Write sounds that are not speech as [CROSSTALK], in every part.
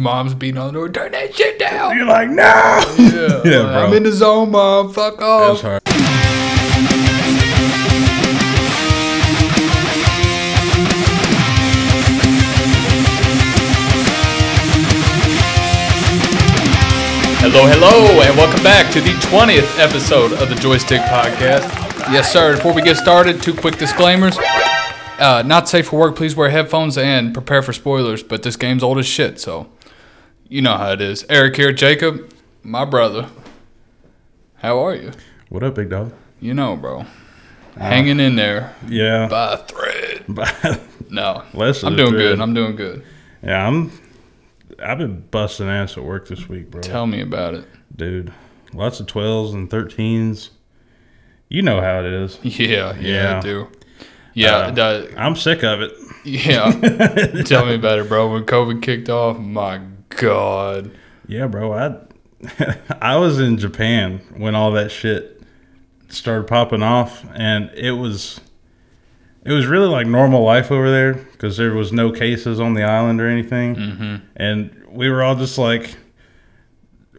mom's beating on the door. Turn that shit down. You're like, no. Yeah, Yeah, like, I'm in the zone, mom. Fuck It's off. hard. Hello, hello, and welcome back to the 20th episode of the Joystik Podcast. Yes, sir. Before we get started, two quick disclaimers. Uh, not safe for work. Please wear headphones and prepare for spoilers. But this game's old as shit, so you know how it is. Erik here, Jacob, my brother. How are you? What up, big dog? You know, bro. Hanging in there Yeah. by a thread. [LAUGHS] No, Less I'm doing thread. good. I'm doing good. yeah, I'm. I've been busting ass at work this week, bro. Tell me about it. Dude, lots of twelves and thirteens. You know how it is. Yeah, [LAUGHS] yeah, Yeah. I do. Yeah, Uh, that- I'm sick of it. yeah. [LAUGHS] Tell me about it, bro. When COVID kicked off, my God. Yeah, bro. I [LAUGHS] I was in Japan when all that shit started popping off, and it was it was really like normal life over there because there was no cases on the island or anything, mm-hmm. and we were all just like.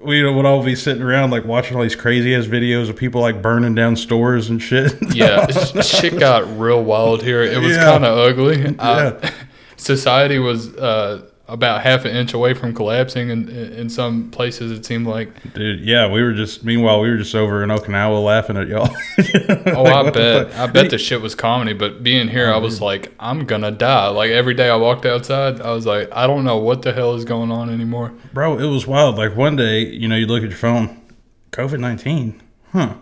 We would all be sitting around like watching all these crazy ass videos of people like burning down stores and shit. [LAUGHS] Yeah, shit got real wild here. It was Yeah. kind of ugly. Uh, Yeah. [LAUGHS] society was uh, about half an inch away from collapsing, and in some places it seemed like. Dude, yeah, we were just meanwhile we were just over in Okinawa laughing at y'all. [LAUGHS] Oh, Like, I bet. I bet the shit was comedy, but being here, I was like, I'm gonna die. Like every day I walked outside, I was like, I don't know what the hell is going on anymore. Bro, it was wild. Like one day, you know, you look at your phone, COVID nineteen, huh?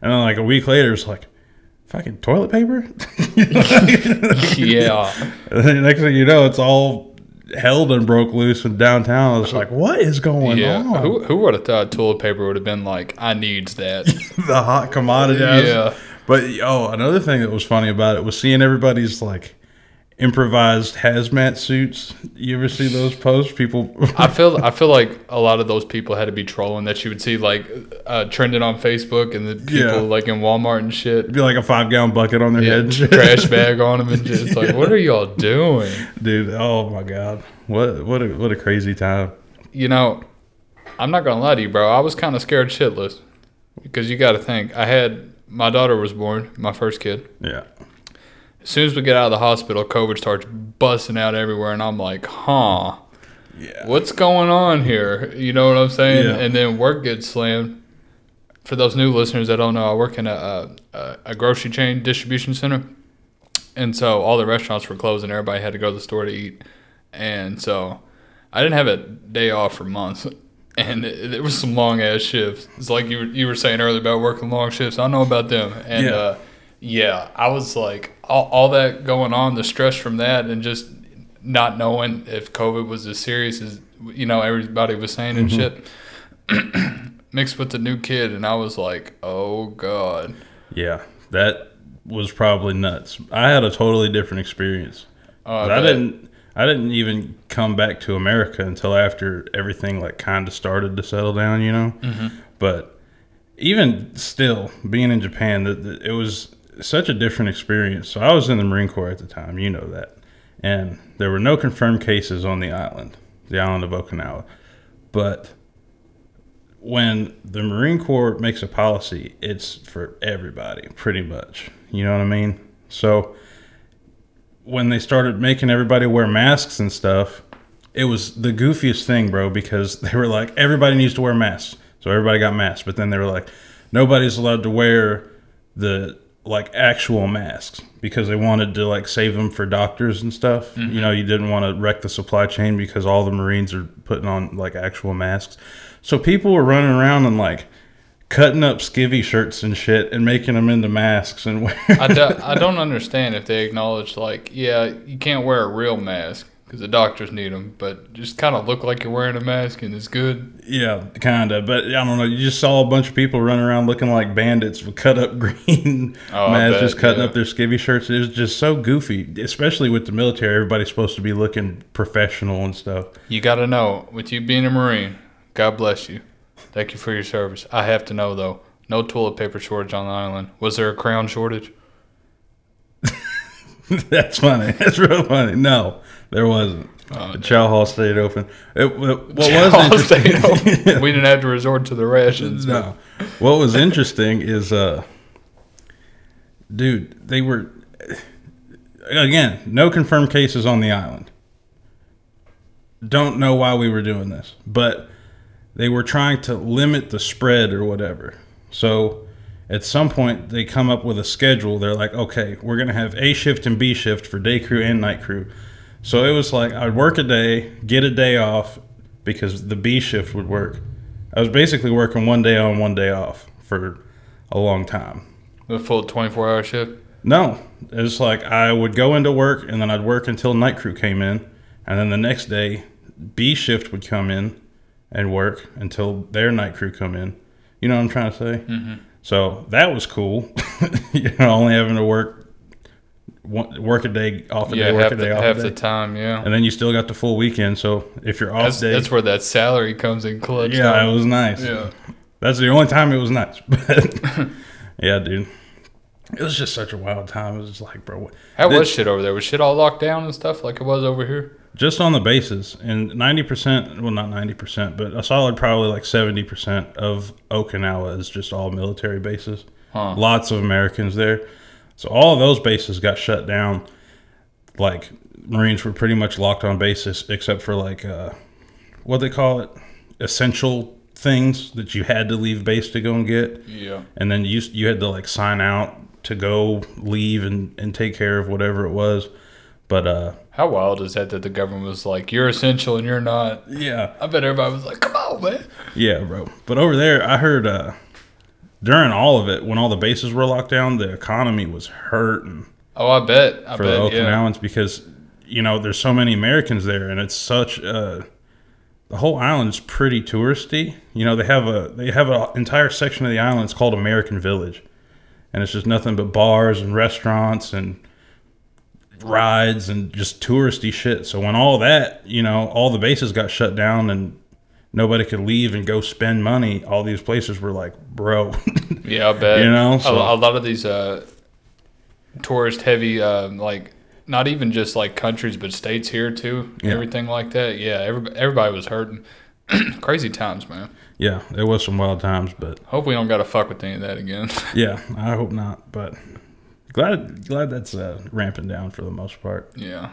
And then like a week later, it's like, fucking toilet paper. [LAUGHS] [LAUGHS] Yeah. And then the next thing you know, it's all held and broke loose in downtown. It's like, what is going Yeah, on? who who would have thought toilet paper would have been like, I needs that. [LAUGHS] the hot commodity. Yeah. But oh, another thing that was funny about it was seeing everybody's like improvised hazmat suits. You ever see those posts? People. I feel I feel like a lot of those people had to be trolling that you would see like uh, trending on Facebook and the people Yeah. like in Walmart and shit. be like a five gallon bucket on their Yeah, head and trash [LAUGHS] bag on them and just like, what are y'all doing? Dude, oh my god. What what a what a crazy time. You know, I'm not gonna lie to you, bro. I was kind of scared shitless because you got to think. I had my daughter was born, my first kid. Yeah. As soon as we get out of the hospital, COVID starts busting out everywhere, and I'm like, huh. Yeah. what's going on here? You know what I'm saying? Yeah. And then work gets slammed. For those new listeners that don't know, I work in a, a, a grocery chain distribution center. And so all the restaurants were closed and everybody had to go to the store to eat. And so I didn't have a day off for months. [LAUGHS] And it, it was some long ass shifts. It's like you were, you were saying earlier about working long shifts. I know about them. And Yeah. uh, yeah, I was like, all, all that going on, the stress from that, and just not knowing if COVID was as serious as you know everybody was saying and mm-hmm. shit, [CLEARS THROAT] mixed with the new kid, and I was like, oh god, Yeah. That was probably nuts. I had a totally different experience. oh, But I didn't I didn't even come back to America until after everything like kind of started to settle down, you know. Mm-hmm. But even still, being in Japan, it was such a different experience. So I was in the Marine Corps at the time, you know that, and there were no confirmed cases on the island, the island of Okinawa. But when the Marine Corps makes a policy, it's for everybody, pretty much. You know what I mean? So when they started making everybody wear masks and stuff, it was the goofiest thing, bro, because [LAUGHS] they were like, everybody needs to wear masks. So everybody got masks. But then they were like, nobody's allowed to wear the like actual masks because they wanted to like save them for doctors and stuff. Mm-hmm. You know, you didn't want to wreck the supply chain because all the Marines are putting on like actual masks. So people were running around and like cutting up skivvy shirts and shit and making them into masks and wearing. [LAUGHS] I, do, I don't understand if they acknowledge like, yeah, you can't wear a real mask because the doctors need them, but just kind of look like you're wearing a mask and it's good. Yeah, kind of. But I don't know. You just saw a bunch of people running around looking like bandits with cut up [LAUGHS] green Oh, masks, just cutting yeah. up their skivvy shirts. It was just so goofy, especially with the military. Everybody's supposed to be looking professional and stuff. You got to know, with you being a Marine, God bless you. Thank you for your service. I have to know though, no toilet paper shortage on the island. Was there a crown shortage? [LAUGHS] [LAUGHS] That's funny. That's real funny. No, there wasn't. Oh, The chow hall stayed open. It, it- what was Chow Hall stayed interesting? open. [LAUGHS] we didn't have to resort to the rations. no. What was interesting is, uh, dude, they were again no confirmed cases on the island. Don't know why we were doing this, but they were trying to limit the spread or whatever. So at some point they come up with a schedule. They're like, okay, we're gonna have A shift and B shift for day crew and night crew. So it was like I'd work a day, get a day off because the B shift would work. I was basically working one day on, one day off for a long time. The full 24 hour shift. No, it's like I would go into work and then I'd work until night crew came in, and then the next day B shift would come in and work until their night crew come in. You know what I'm trying to say? Mm-hmm. So that was cool. [LAUGHS] you know, only having to work one, work a day off a Yeah, day, work a day the, off half a the time, yeah. and then you still got the full weekend. So if you're off That's, day, that's where that salary comes in clutch. yeah, though. it was nice. Yeah. That's the only time it was nice. [LAUGHS] But [LAUGHS] yeah, dude. It was just such a wild time. It was just like, bro, what- How The- was shit over there? Was shit all locked down and stuff like it was over here? Just on the bases. And 90%, well, not 90%, but a solid probably like 70% of Okinawa is just all military bases. Huh. Lots of Americans there. So all of those bases got shut down. Like, Marines were pretty much locked on bases, except for like, uh, what they call it? Essential things that you had to leave base to go and get. Yeah. and then you you had to like sign out to go leave and and take care of whatever it was but uh How wild is that that the government was like, you're essential and you're not? yeah I bet everybody was like, come on, man. yeah bro but over there i heard uh during all of it when all the bases were locked down the economy was hurting Oh, I bet. I for the bet. Yeah. okinawans because you know there's so many americans there and it's such uh the whole island is pretty touristy you know they have a they have an entire section of the island it's called american village and it's just nothing but bars and restaurants and rides and just touristy shit. So when all that, you know, all the bases got shut down and nobody could leave and go spend money, all these places were like, bro, [LAUGHS] Yeah, I bet. You know, a, so- a lot of these uh, tourist heavy, uh, like not even just like countries, but states here too. Yeah. Everything like that. Yeah, everybody, everybody was hurting. [CLEARS THROAT] Crazy times, man. yeah, it was some wild times, but Hope we don't got to fuck with any of that again. [LAUGHS] yeah, I hope not. But glad glad that's uh, ramping down for the most part. yeah.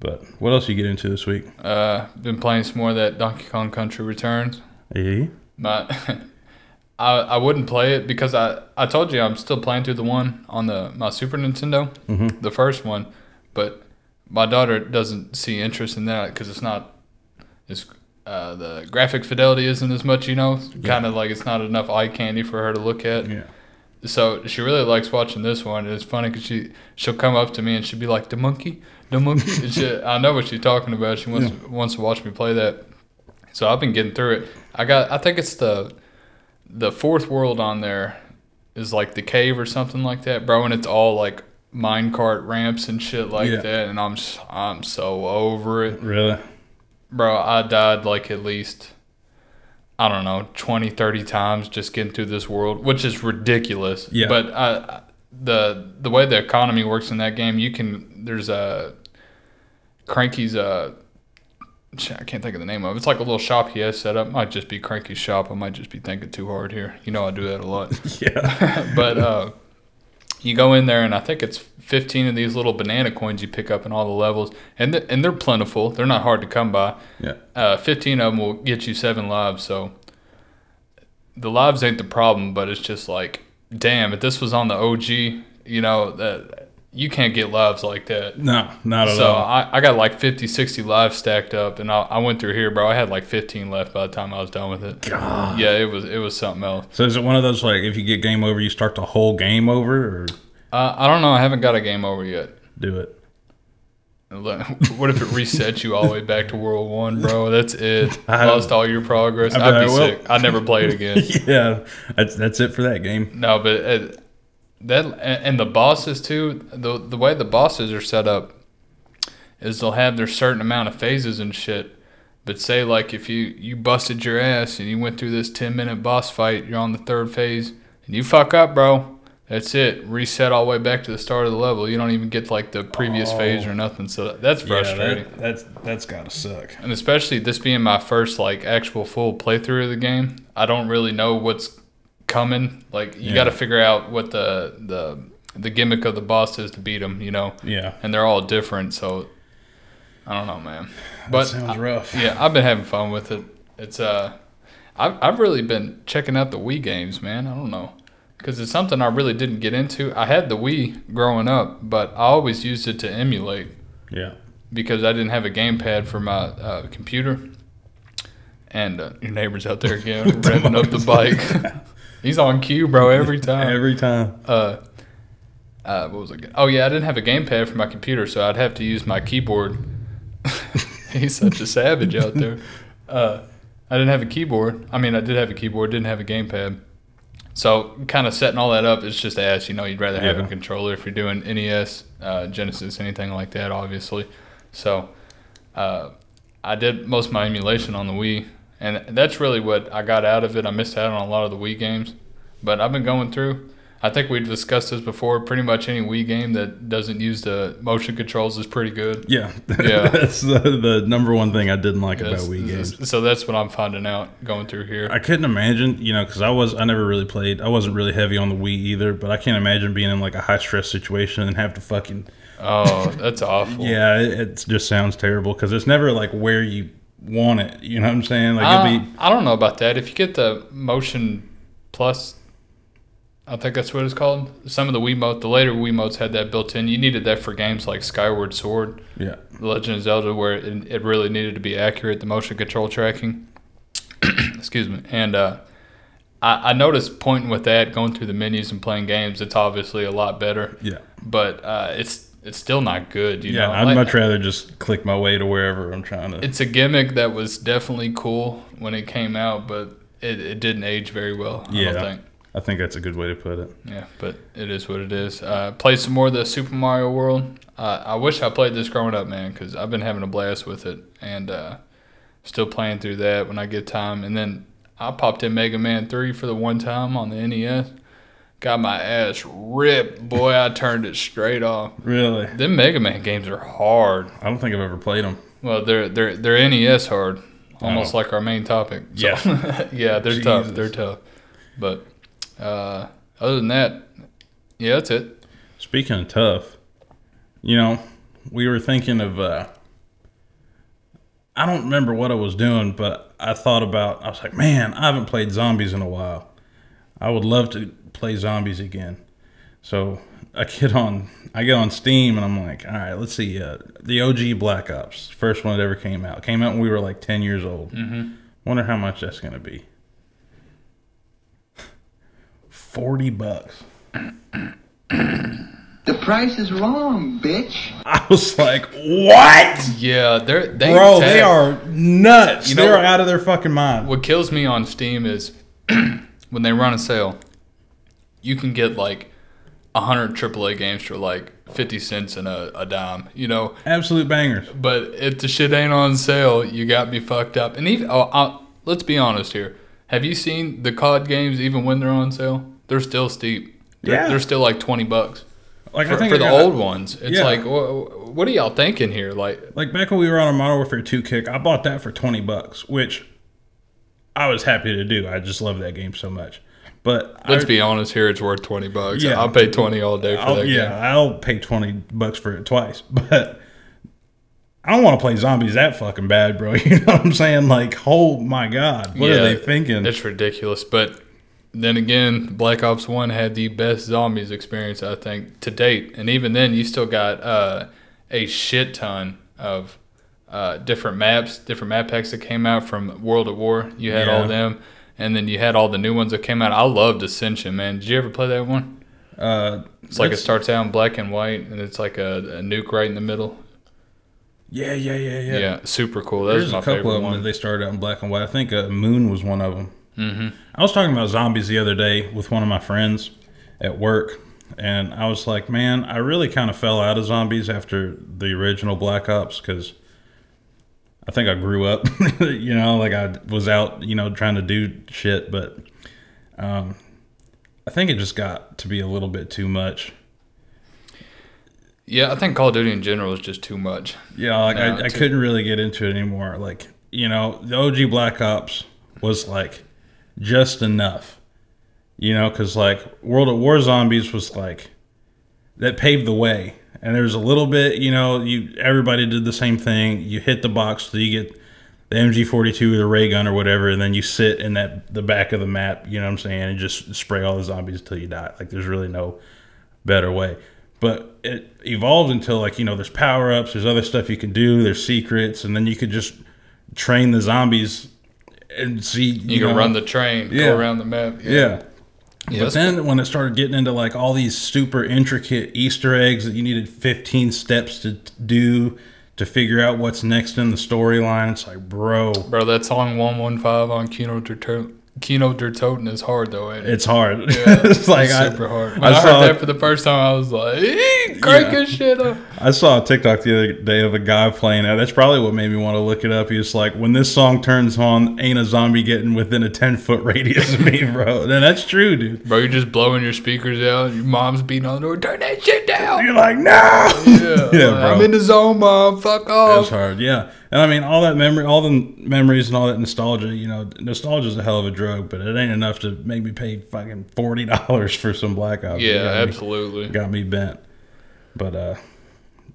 But what else you get into this week? Uh, been playing some more of that Donkey Kong Country Returns. Eh? My, [LAUGHS] I I wouldn't play it because I I told you I'm still playing through the one on the my Super Nintendo, Mhm. the first one, but my daughter doesn't see interest in that because it's not it's uh, the graphic fidelity isn't as much, you know. Kind of like it's not enough eye candy for her to look at. Yeah. So she really likes watching this one. It's funny because she she'll come up to me and she'll be like, "The monkey, the monkey." She, I know what she's talking about. She wants wants to watch me play that. So I've been getting through it. I got. I think it's the the fourth world on there is like the cave or something like that, bro. And it's all like minecart ramps and shit like Yeah. that. And I'm I'm so over it, Really? bro. I died like at least. I don't know, 20, 30 times just getting through this world, which is ridiculous. Yeah. But I, the the way the economy works in that game, you can there's a Cranky's uh I can't think of the name of it. It's like a little shop he has set up. Might just be Cranky's shop. I might just be thinking too hard here. You know I do that a lot. [LAUGHS] Yeah. [LAUGHS] but uh you go in there and I think it's 15 of these little banana coins you pick up in all the levels and th- and they're plentiful. They're not hard to come by. Yeah. Uh 15 of them will get you 7 lives, so the lives ain't the problem, but it's just like damn, if this was on the OG, you know, that you can't get lives like that. No, not at So all. I, I got like 50, 60 lives stacked up, and I, I went through here, bro. I had like 15 left by the time I was done with it. God. Yeah, it was it was something else. So is it one of those like if you get game over, you start the whole game over, or Uh, I don't know. I haven't got a game over yet. do it? [LAUGHS] What if it resets you all the way back to World One, bro? That's it. [LAUGHS] I- Lost all your progress. I'd be sick. I'd never play it again. [LAUGHS] yeah, that's that's it for that game. No, but uh, that and the bosses too. The the way the bosses are set up is they'll have their certain amount of phases and shit. But say like if you you busted your ass and you went through this ten minute boss fight, you're on the third phase and you fuck up, bro. That's it. Reset all the way back to the start of the level. You don't even get like the previous oh. phase or nothing. So that's frustrating. Yeah, that, that's that's gotta suck. and especially this being my first like actual full playthrough of the game, I don't really know what's coming. Like you Yeah. got to figure out what the the the gimmick of the boss is to beat them. You know, Yeah, and they're all different. So I don't know, man. that But sounds I- rough. yeah, I've been having fun with it. It's uh, I've I've really been checking out the Wii games, man. I don't know, because it's something I really didn't get into. I had the Wii growing up, but I always used it to emulate yeah. because I didn't have a gamepad for my uh, computer. And uh, your neighbor's out there again, [LAUGHS] revving up the bike. [LAUGHS] He's on cue, bro, every [LAUGHS] time. Every time. Uh, uh, what was it? Oh yeah, I didn't have a gamepad for my computer, so I'd have to use my keyboard. [LAUGHS] He's such a savage out there. [LAUGHS] Uh, I didn't have a keyboard. I mean, I did have a keyboard, didn't have a gamepad. So kind of setting all that up it's just ass. You know, you'd rather have Yeah. a controller if you're doing NES, uh, Genesis, anything like that, obviously. So uh, I did most of my emulation on the Wii, and that's really what I got out of it. I missed out on a lot of the Wii games, but I've been going through. I think we've discussed this before. Pretty much any Wii game that doesn't use the motion controls is pretty good. Yeah. [LAUGHS] Yeah. that's the, the number one thing I didn't like That's- about Wii games. So that's what I'm finding out going through here. I couldn't imagine, you know, because I was I never really played. I wasn't really heavy on the Wii either, but I can't imagine being in like a high stress situation and have to fucking Oh, that's [LAUGHS] awful. yeah. It, it just sounds terrible because it's never like where you want it. You know what I'm saying? Like Uh, be I don't know about that. If you get the Motion Plus, I think that's what it's called. Some of the Wiimote, the later Wiimotes had that built in. You needed that for games like Skyward Sword, yeah. Legend of Zelda, where it, it really needed to be accurate, the motion control tracking. [CLEARS THROAT] Excuse me. And uh, I, I noticed pointing with that, going through the menus and playing games, it's obviously a lot better, Yeah. but uh, it's it's still not good. You Yeah, know, I'd Like- much rather just click my way to wherever I'm trying to. it's a gimmick that was definitely cool when it came out, but it, it didn't age very well. I Yeah. don't think. I think that's a good way to put it. Yeah, but it is what it is. Uh, played some more of the Super Mario World. Uh, I wish I played this growing up, man, because I've been having a blast with it, and uh, still playing through that when I get time. And then I popped in Mega Man Three for the one time on the NES. Got my ass ripped, boy. I turned it straight off. Really, Them Mega Man games are hard. I don't think I've ever played them. Well, they're they're they're NES hard, almost like our main topic. So, Yeah. [LAUGHS] yeah, they're [LAUGHS] tough. They're tough. But uh, other than that, yeah, that's it. Speaking of tough, you know, we were thinking of. uh I don't remember what I was doing, but I thought about. I was like, man, I haven't played zombies in a while. I would love to play zombies again. So I get on, I get on Steam, and I'm like, all right, let's see. Uh, the OG Black Ops, first one that ever came out, came out when we were like 10 years old. Mm-hmm. Wonder how much that's gonna be. Forty bucks. The price is wrong, bitch. I was like, what? Yeah, they're they Bro, tag- they are nuts. You know They're out of their fucking mind. What kills me on Steam is [CLEARS THROAT] when they run a sale, you can get like a hundred AAA games for like fifty cents and a, a dime. You know, Absolute bangers. But if the shit ain't on sale, you got me fucked up. And even oh, i let's be honest here. Have you seen the COD games? Even when they're on sale, they're still steep. They're, Yeah. they're still like twenty bucks Like for, I think for the old ones. It's Yeah. like, wha- what are y'all thinking here? Like, Like back when we were on a Modern Warfare 2 kick, I bought that for 20 bucks, which I was happy to do. I just love that game so much. But let's I, be honest here. It's worth twenty bucks. Yeah. I'll pay twenty all day for I'll, that yeah, game. I'll pay 20 bucks for it twice. [LAUGHS] But I don't want to play zombies that fucking bad, bro. [LAUGHS] You know what I'm saying? Like, oh my god, what Yeah, are they thinking? It's ridiculous. But then again, Black Ops One had the best zombies experience I think to date, and even then, you still got uh, a shit ton of uh, different maps, different map packs that came out from World at War. You had all them, and then you had all the new ones that came out. I loved Ascension, man. Did you ever play that one? Uh, It's like it starts out in black and white, and it's like a, a nuke right in the middle. Yeah, yeah, yeah, yeah. Yeah, super cool. That There's was my a couple favorite of them one. that they started out in black and white. I think uh, Moon was one of them. Mm-hmm. I was talking about zombies the other day with one of my friends at work, and I was like, man, I really kind of fell out of zombies after the original Black Ops because I think I grew up, [LAUGHS] you know, like I was out, you know, trying to do shit, but um, I think it just got to be a little bit too much. Yeah, I think Call of Duty in general is just too much. Yeah, like I, I couldn't really get into it anymore. Like you know, the OG Black Ops was like just enough. You know, because like World at War Zombies was like that paved the way, and there's a little bit. You know, you everybody did the same thing. You hit the box, so you get the MG42 or the ray gun or whatever, and then you sit in that the back of the map. You know what I'm saying, and just spray all the zombies until you die. Like there's really no better way. But it evolved until like you know there's power ups, there's other stuff you can do, there's secrets, and then you could just train the zombies and see you, You, can know, run the train, Yeah. go around the map. yeah. Yeah, But then when it started getting into like all these super intricate Easter eggs that you needed 15 steps to do to figure out what's next in the storyline, it's like, bro, bro, that song 115 on Kino Kino der Toten is hard though, ain't it? it's hard. Yeah, [LAUGHS] it's like I, super hard. When I I, saw- heard that for the first time, I was like, "Eee, crank Yeah. shit up. I saw a TikTok the other day of a guy playing it. That's probably what made me want to look it up. He was like, when this song turns on, ain't a zombie getting within a 10 foot radius of me, [LAUGHS] bro. And that's true, dude. Bro, you're just blowing your speakers out. Your mom's beating on the door. Turn that shit down. You're like, no. Yeah, [LAUGHS] Yeah, like, I'm in the zone, mom. Fuck off. It's hard, yeah. And I mean, all that memory, all the memories and all that nostalgia, you know, nostalgia is a hell of a drug, but it ain't enough to make me pay fucking $40 for some Black Ops. Yeah, got me- absolutely. got me bent. But, uh,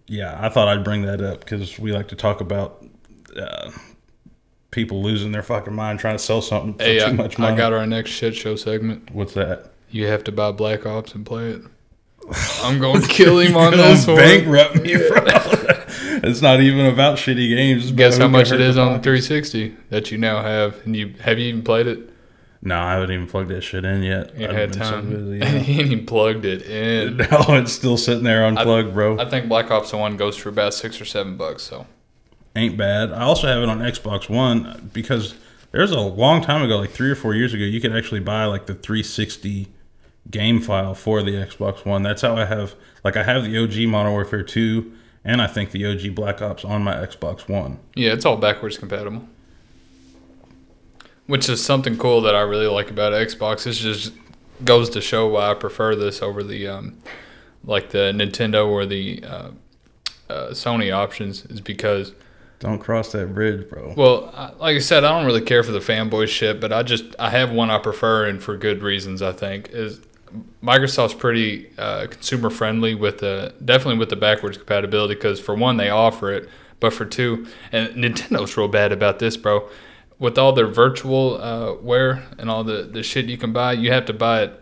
yeah, I thought I'd bring that up because we like to talk about uh, people losing their fucking mind trying to sell something for Hey, too I, much money. I got our next shit show segment. What's that? You have to buy Black Ops and play it. I'm going [LAUGHS] to kill him on this one. bankrupt me, bro. [LAUGHS] it's not even about shitty games. Guess how much it is on the 360 that you now have, and you have you even played it? No, I haven't even plugged that shit in yet. You had been so time. busy, yeah. he ain't even plugged it in. [LAUGHS] no, it's still sitting there unplugged, bro. I think Black Ops One goes for about six or seven bucks. So Ain't bad. I also have it on Xbox One because there's a long time ago, like three or four years ago, you could actually buy like the 360 game file for the Xbox One. That's how I have, like, I have the OG Modern Warfare 2 and I think the OG Black Ops on my Xbox One. yeah, it's all backwards compatible. Which is something cool that I really like about Xbox. It just goes to show why I prefer this over the um, like the Nintendo or the uh, uh, Sony options is because Don't cross that bridge, bro. Well, I- like I said, I don't really care for the fanboy shit, but I just I have one I prefer, and for good reasons. I think is Microsoft's pretty uh, consumer friendly with the definitely with the backwards compatibility because for one they offer it, but for two, and Nintendo's real bad about this, bro. With all their virtual uh, wear and all the the shit you can buy, you have to buy it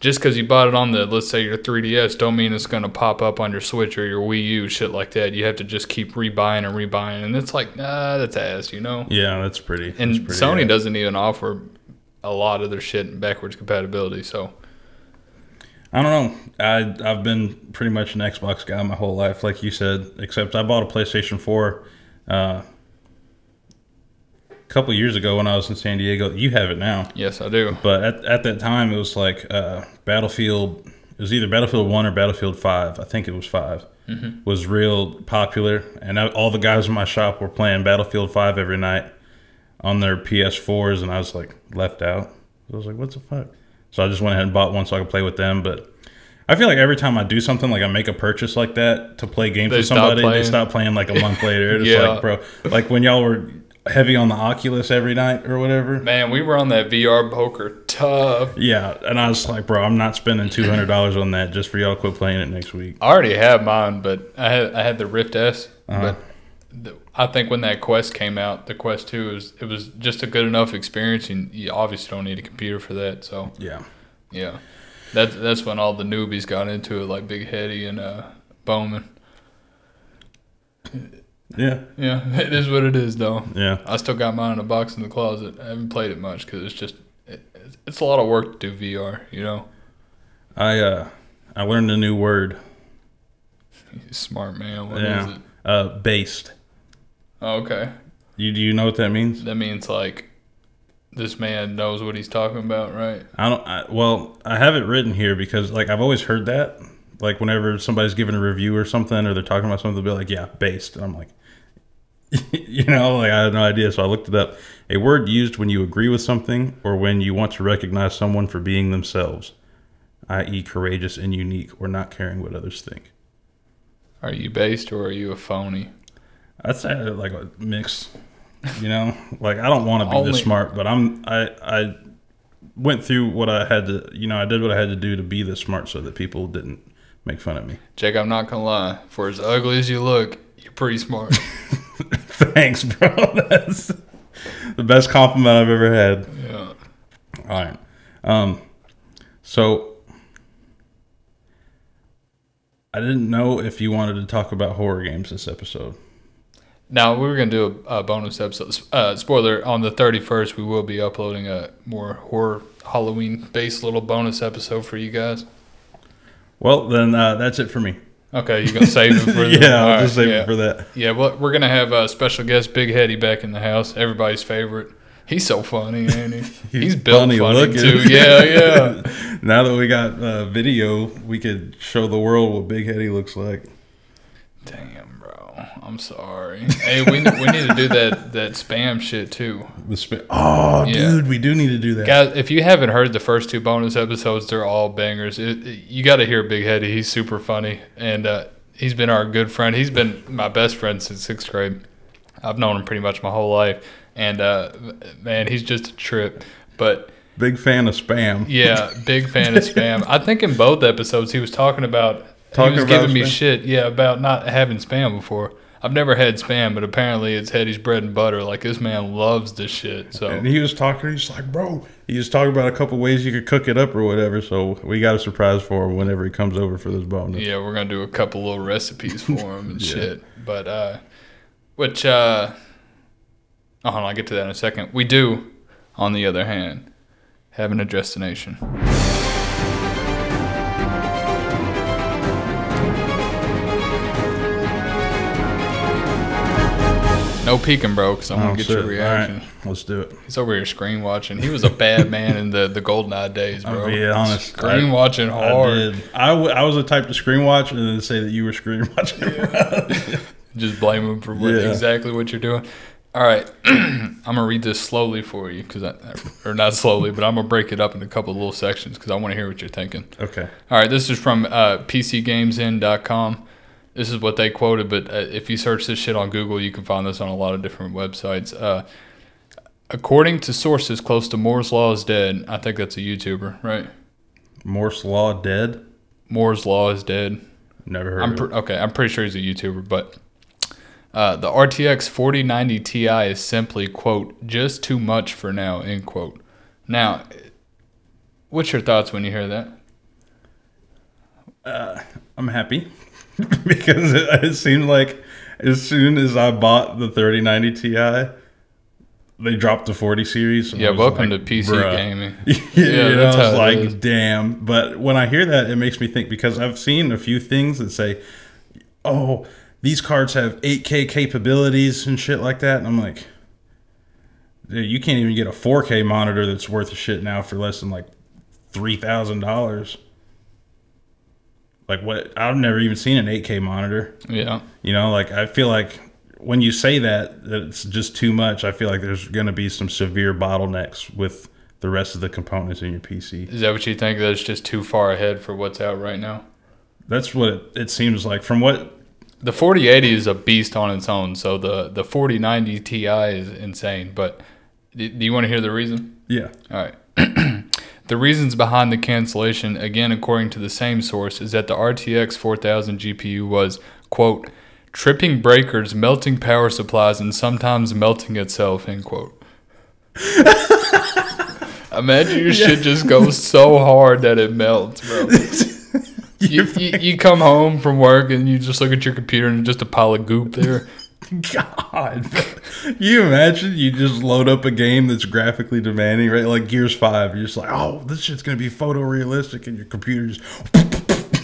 just because you bought it on the let's say your 3ds don't mean it's going to pop up on your switch or your wii u shit like that you have to just keep rebuying and rebuying and it's like nah that's ass you know Yeah, that's pretty. and that's pretty sony doesn't even offer a lot of their shit in backwards compatibility so I don't know. I I've been pretty much an Xbox guy my whole life, like you said. Except I bought a PlayStation Four uh, a couple years ago when I was in San Diego. You have it now, yes i do but at, at that time it was like uh, Battlefield. It was either Battlefield One or Battlefield Five. I think it was 5 Was real popular, and I, all the guys in my shop were playing Battlefield Five every night on their PS4s, and I was like left out. I was like, "What the fuck?" So I just went ahead and bought one so I could play with them. But I feel like every time I do something, like I make a purchase like that to play games They with stop somebody, they stop playing like a month later. [LAUGHS] It's Yeah. like, bro, like when y'all were heavy on the Oculus every night or whatever. man we were on that vr poker tough Yeah, and I was like, bro, I'm not spending two hundred dollars on that just for y'all to quit playing it next week. i already have mine but i had i had the rift s Uh-huh. but the, I think when that Quest came out, the Quest Two was it was just a good enough experience, and you obviously don't need a computer for that. So Yeah, Yeah, that's that's when all the newbies got into it, like Big Hetty and uh, Bowman. Yeah, Yeah, [LAUGHS] it is what it is, though. yeah. I still got mine in a box in the closet. I haven't played it much because it's just it, it's a lot of work to do VR. You know, I uh, I learned a new word. smart man. What is yeah, it? uh, based. Oh, okay, You do you know what that means? that means like this man knows what he's talking about, right? I don't. I, well, I have it written here because like I've always heard that. Like whenever somebody's giving a review or something, or they're talking about something, they'll be like, "Yeah, based." And I'm like, [LAUGHS] you know, like I had no idea, so I looked it up. A word used when you agree with something or when you want to recognize someone for being themselves. i.e., courageous and unique, or not caring what others think. Are you based or are you a phony? I'd say like a mix. You know, like I don't want to be Only- this smart, but I'm I I went through what I had to. You know, I did what I had to do to be this smart, so that people didn't make fun of me. Jake, I'm not gonna lie. For as ugly as you look, you're pretty smart. [LAUGHS] Thanks, bro. [LAUGHS] That's the best compliment I've ever had. yeah. All right. Um, so I didn't know if you wanted to talk about horror games this episode. Now we were gonna do a, a bonus episode. Uh, spoiler: on the 31st, we will be uploading a more horror Halloween-based little bonus episode for you guys. Well, then uh, that's it for me. Okay, you're gonna save it for [LAUGHS] the yeah, I'll all just save yeah. it for that. Yeah, well, we're gonna have a special guest, Big Heady, back in the house. Everybody's favorite. He's so funny, ain't he? [LAUGHS] He's, built funny, too. Yeah, yeah. [LAUGHS] now that we got uh, video, we could show the world what Big Heady looks like. Damn. I'm sorry. Hey, we we need to do that that spam shit too. The sp- oh, Yeah. dude, we do need to do that. Guys, if you haven't heard the first two bonus episodes, they're all bangers. It, it- you got to hear Big Heady. He's super funny, and uh, he's been our good friend. He's been my best friend since sixth grade. I've known him pretty much my whole life, and uh, man, he's just a trip. But Big fan of spam. yeah, big fan of spam. I think in both episodes he was talking about Talking he was giving me shit. Yeah, about not having spam before. I've never had spam, but apparently it's Hetty's bread and butter. Like this man loves this shit. So And he was talking. He's like, bro. He was talking about a couple ways you could cook it up or whatever. So we got a surprise for him whenever he comes over for this bonus. yeah, we're gonna do a couple little recipes for him and [LAUGHS] Yeah. shit. But uh, which uh, oh, hold on, I'll get to that in a second. We do, on the other hand, having a destination. No peeking, bro, because I'm gonna Oh, get shit. your reaction. Right, let's do it. He's over here screen watching. He was a bad man in the the GoldenEye days, bro. I'll be honest. Screen I- watching I hard. did. I, w- I was the type to screen watch and then say that you were screen [LAUGHS] watching. [LAUGHS] Just blame him for what, Yeah. exactly what you're doing. All right, [CLEARS THROAT] I'm gonna read this slowly for you, because I, or not slowly, but I'm gonna break it up into a couple of little sections because I want to hear what you're thinking. okay. All right, this is from uh, PCGamesN.com. This is what they quoted, but uh, if you search this shit on Google, you can find this on a lot of different websites. Uh, according to sources close to Moore's Law is dead. I think that's a YouTuber, right? Moore's Law dead? Moore's Law is dead. Never heard I'm of pr- it. okay. I'm pretty sure he's a YouTuber, but uh, the RTX 4090 Ti is simply quote just too much for now end quote. Now, what's your thoughts when you hear that? I'm happy [LAUGHS] because it, it seemed like as soon as I bought the 3090 Ti, they dropped the 40 series. Yeah, welcome like, to PC bruh. gaming. [LAUGHS] yeah, Yeah, you know, that's I was how like, is. damn. But when I hear that, it makes me think because I've seen a few things that say, oh, these cards have 8K capabilities and shit like that. And I'm like, dude, you can't even get a 4K monitor that's worth a shit now for less than like $3,000. Like, what? I've never even seen an 8K monitor. Yeah. You know, like I feel like when you say that that it's just too much, I feel like there's going to be some severe bottlenecks with the rest of the components in your PC. Is that what you think? That it's just too far ahead for what's out right now? That's what it, seems like from what The 4080 is a beast on its own, so the, the 4090 Ti is insane. But do you want to hear the reason? yeah. All right. [CLEARS THROAT] the reasons behind the cancellation, again, according to the same source, is that the RTX 4000 GPU was, quote, tripping breakers, melting power supplies, and sometimes melting itself, end quote. [LAUGHS] Imagine your shit just goes so hard that it melts, bro. [LAUGHS] You, you, you come home from work and you just look at your computer and just a pile of goop there. God, you imagine you just load up a game that's graphically demanding, right? Like Gears Five. You're just like, oh, this shit's gonna be photorealistic, and your computer just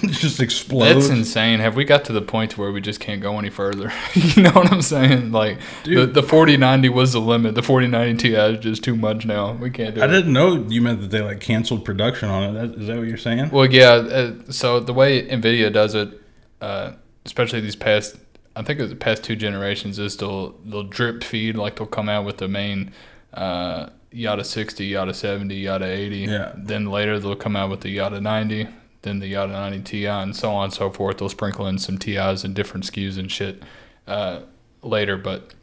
[LAUGHS] just explodes. That's insane. Have we got to the point where we just can't go any further? [LAUGHS] you know what I'm saying? Like the, Dude. the 4090 was the limit. The 4090 Ti is just too much now. We can't do I it. didn't know you meant that they like canceled production on it. That, is that what you're saying? Well, yeah. Uh, so the way Nvidia does it, uh, especially these past, I think it was the past two generations, is they'll they'll drip feed like they'll come out with the main uh, Yada 60, Yada 70, Yada 80. Yeah. Then later they'll come out with the Yada 90, then the Yada 90 Ti, and so on and so forth. They'll sprinkle in some TIs and different SKUs and shit uh, later. But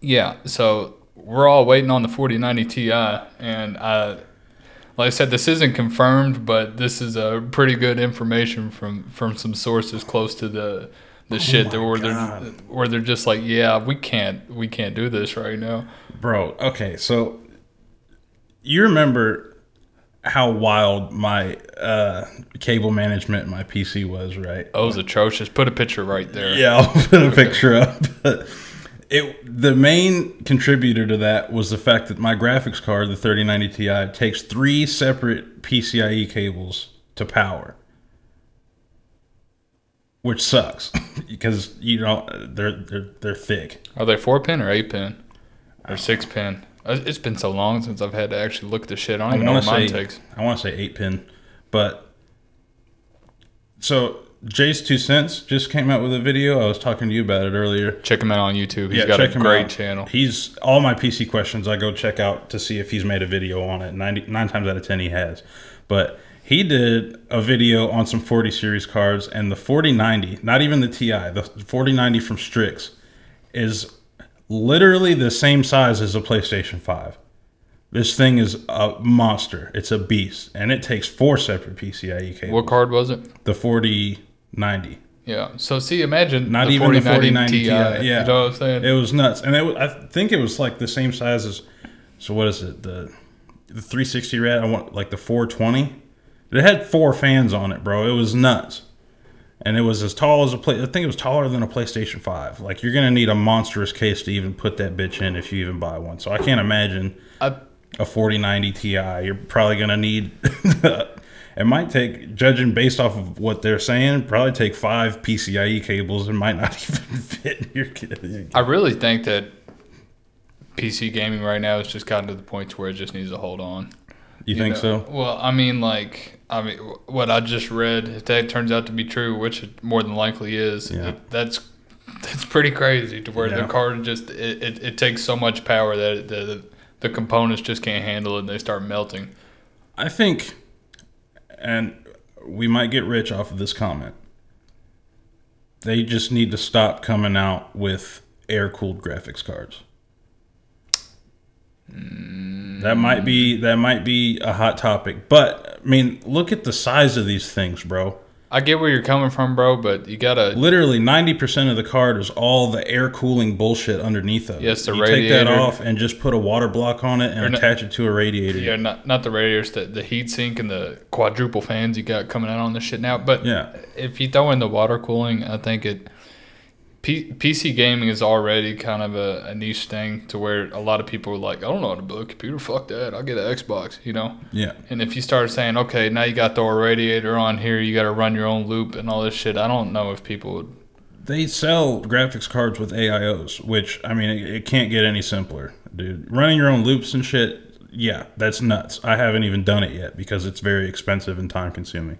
yeah, so we're all waiting on the 4090 Ti, and I. Like I said, this isn't confirmed, but this is a pretty good information from, from some sources close to the the shit that where they're where they're just like, yeah, we can't we can't do this right now. Bro, okay, so you remember how wild my uh, cable management my PC was, right? Oh, it was atrocious. Put a picture right there. Yeah, I'll put a picture up. [LAUGHS] But it the main contributor to that was the fact that my graphics card, the 3090 Ti, takes three separate PCIe cables to power. Which sucks [LAUGHS] because you know they're they're they're thick. Are they four pin or eight pin or six pin? Uh, It's been so long since I've had to actually look at the shit. I don't I even know want what mine say takes. I want to say eight pin, but so JayzTwoCents just came out with a video. I was talking to you about it earlier. Check him out on YouTube. He's got a great channel. He's all my PC questions. I go check out to see if he's made a video on it. Nine times out of ten, he has. But he did a video on some 40 series cards, and the 4090, not even the Ti, the 4090 from Strix, is literally the same size as a PlayStation 5. This thing is a monster. It's a beast, and it takes four separate PCIe cables. What card was it? The 4090. Yeah. So see, imagine Not the even the 4090 4090 Ti. Ti. Yeah, You know what I'm saying? It was nuts, and it was, I think it was like the same size as. So what is it? The the 360 rad. I want like the 420. It had four fans on it, bro. It was nuts, and it was as tall as a play. I think it was taller than a PlayStation 5. Like you're gonna need a monstrous case to even put that bitch in if you even buy one. So I can't imagine a, a 4090 Ti. You're probably gonna need. [LAUGHS] it might take, judging based off of what they're saying, probably take five PCIe cables and might not [LAUGHS] even fit in your kit. I really think that PC gaming right now has just gotten to the point to where it just needs to hold on. You think know? so? Well, I mean, like, I mean, what I just read, if that turns out to be true, which it more than likely is, Yeah. it- that's that's pretty crazy. To where Yeah. the card just it, it, it takes so much power that it, the the components just can't handle it and they start melting. I think, and we might get rich off of this comment. They just need to stop coming out with air cooled graphics cards. That might be that might be a hot topic, but I mean, look at the size of these things, bro. I get where you're coming from, bro, but you gotta Literally, ninety percent of the card is all the air cooling bullshit underneath of it. Yes, the you take that off and just put a water block on it and Or not- attach it to a radiator. yeah, not not the radiators, the the heat sink and the quadruple fans you got coming out on this shit now. But Yeah. if you throw in the water cooling, I think it. P- PC gaming is already kind of a, a niche thing to where a lot of people are like, I don't know how to build a computer. Fuck that. I'll get an Xbox, you know? yeah. And if you start saying, okay, now you got to throw a radiator on here, you got to run your own loop and all this shit, I don't know if people would. They sell graphics cards with AIOs, which I mean, it, it can't get any simpler, dude. Running your own loops and shit, yeah, that's nuts. I haven't even done it yet because it's very expensive and time consuming.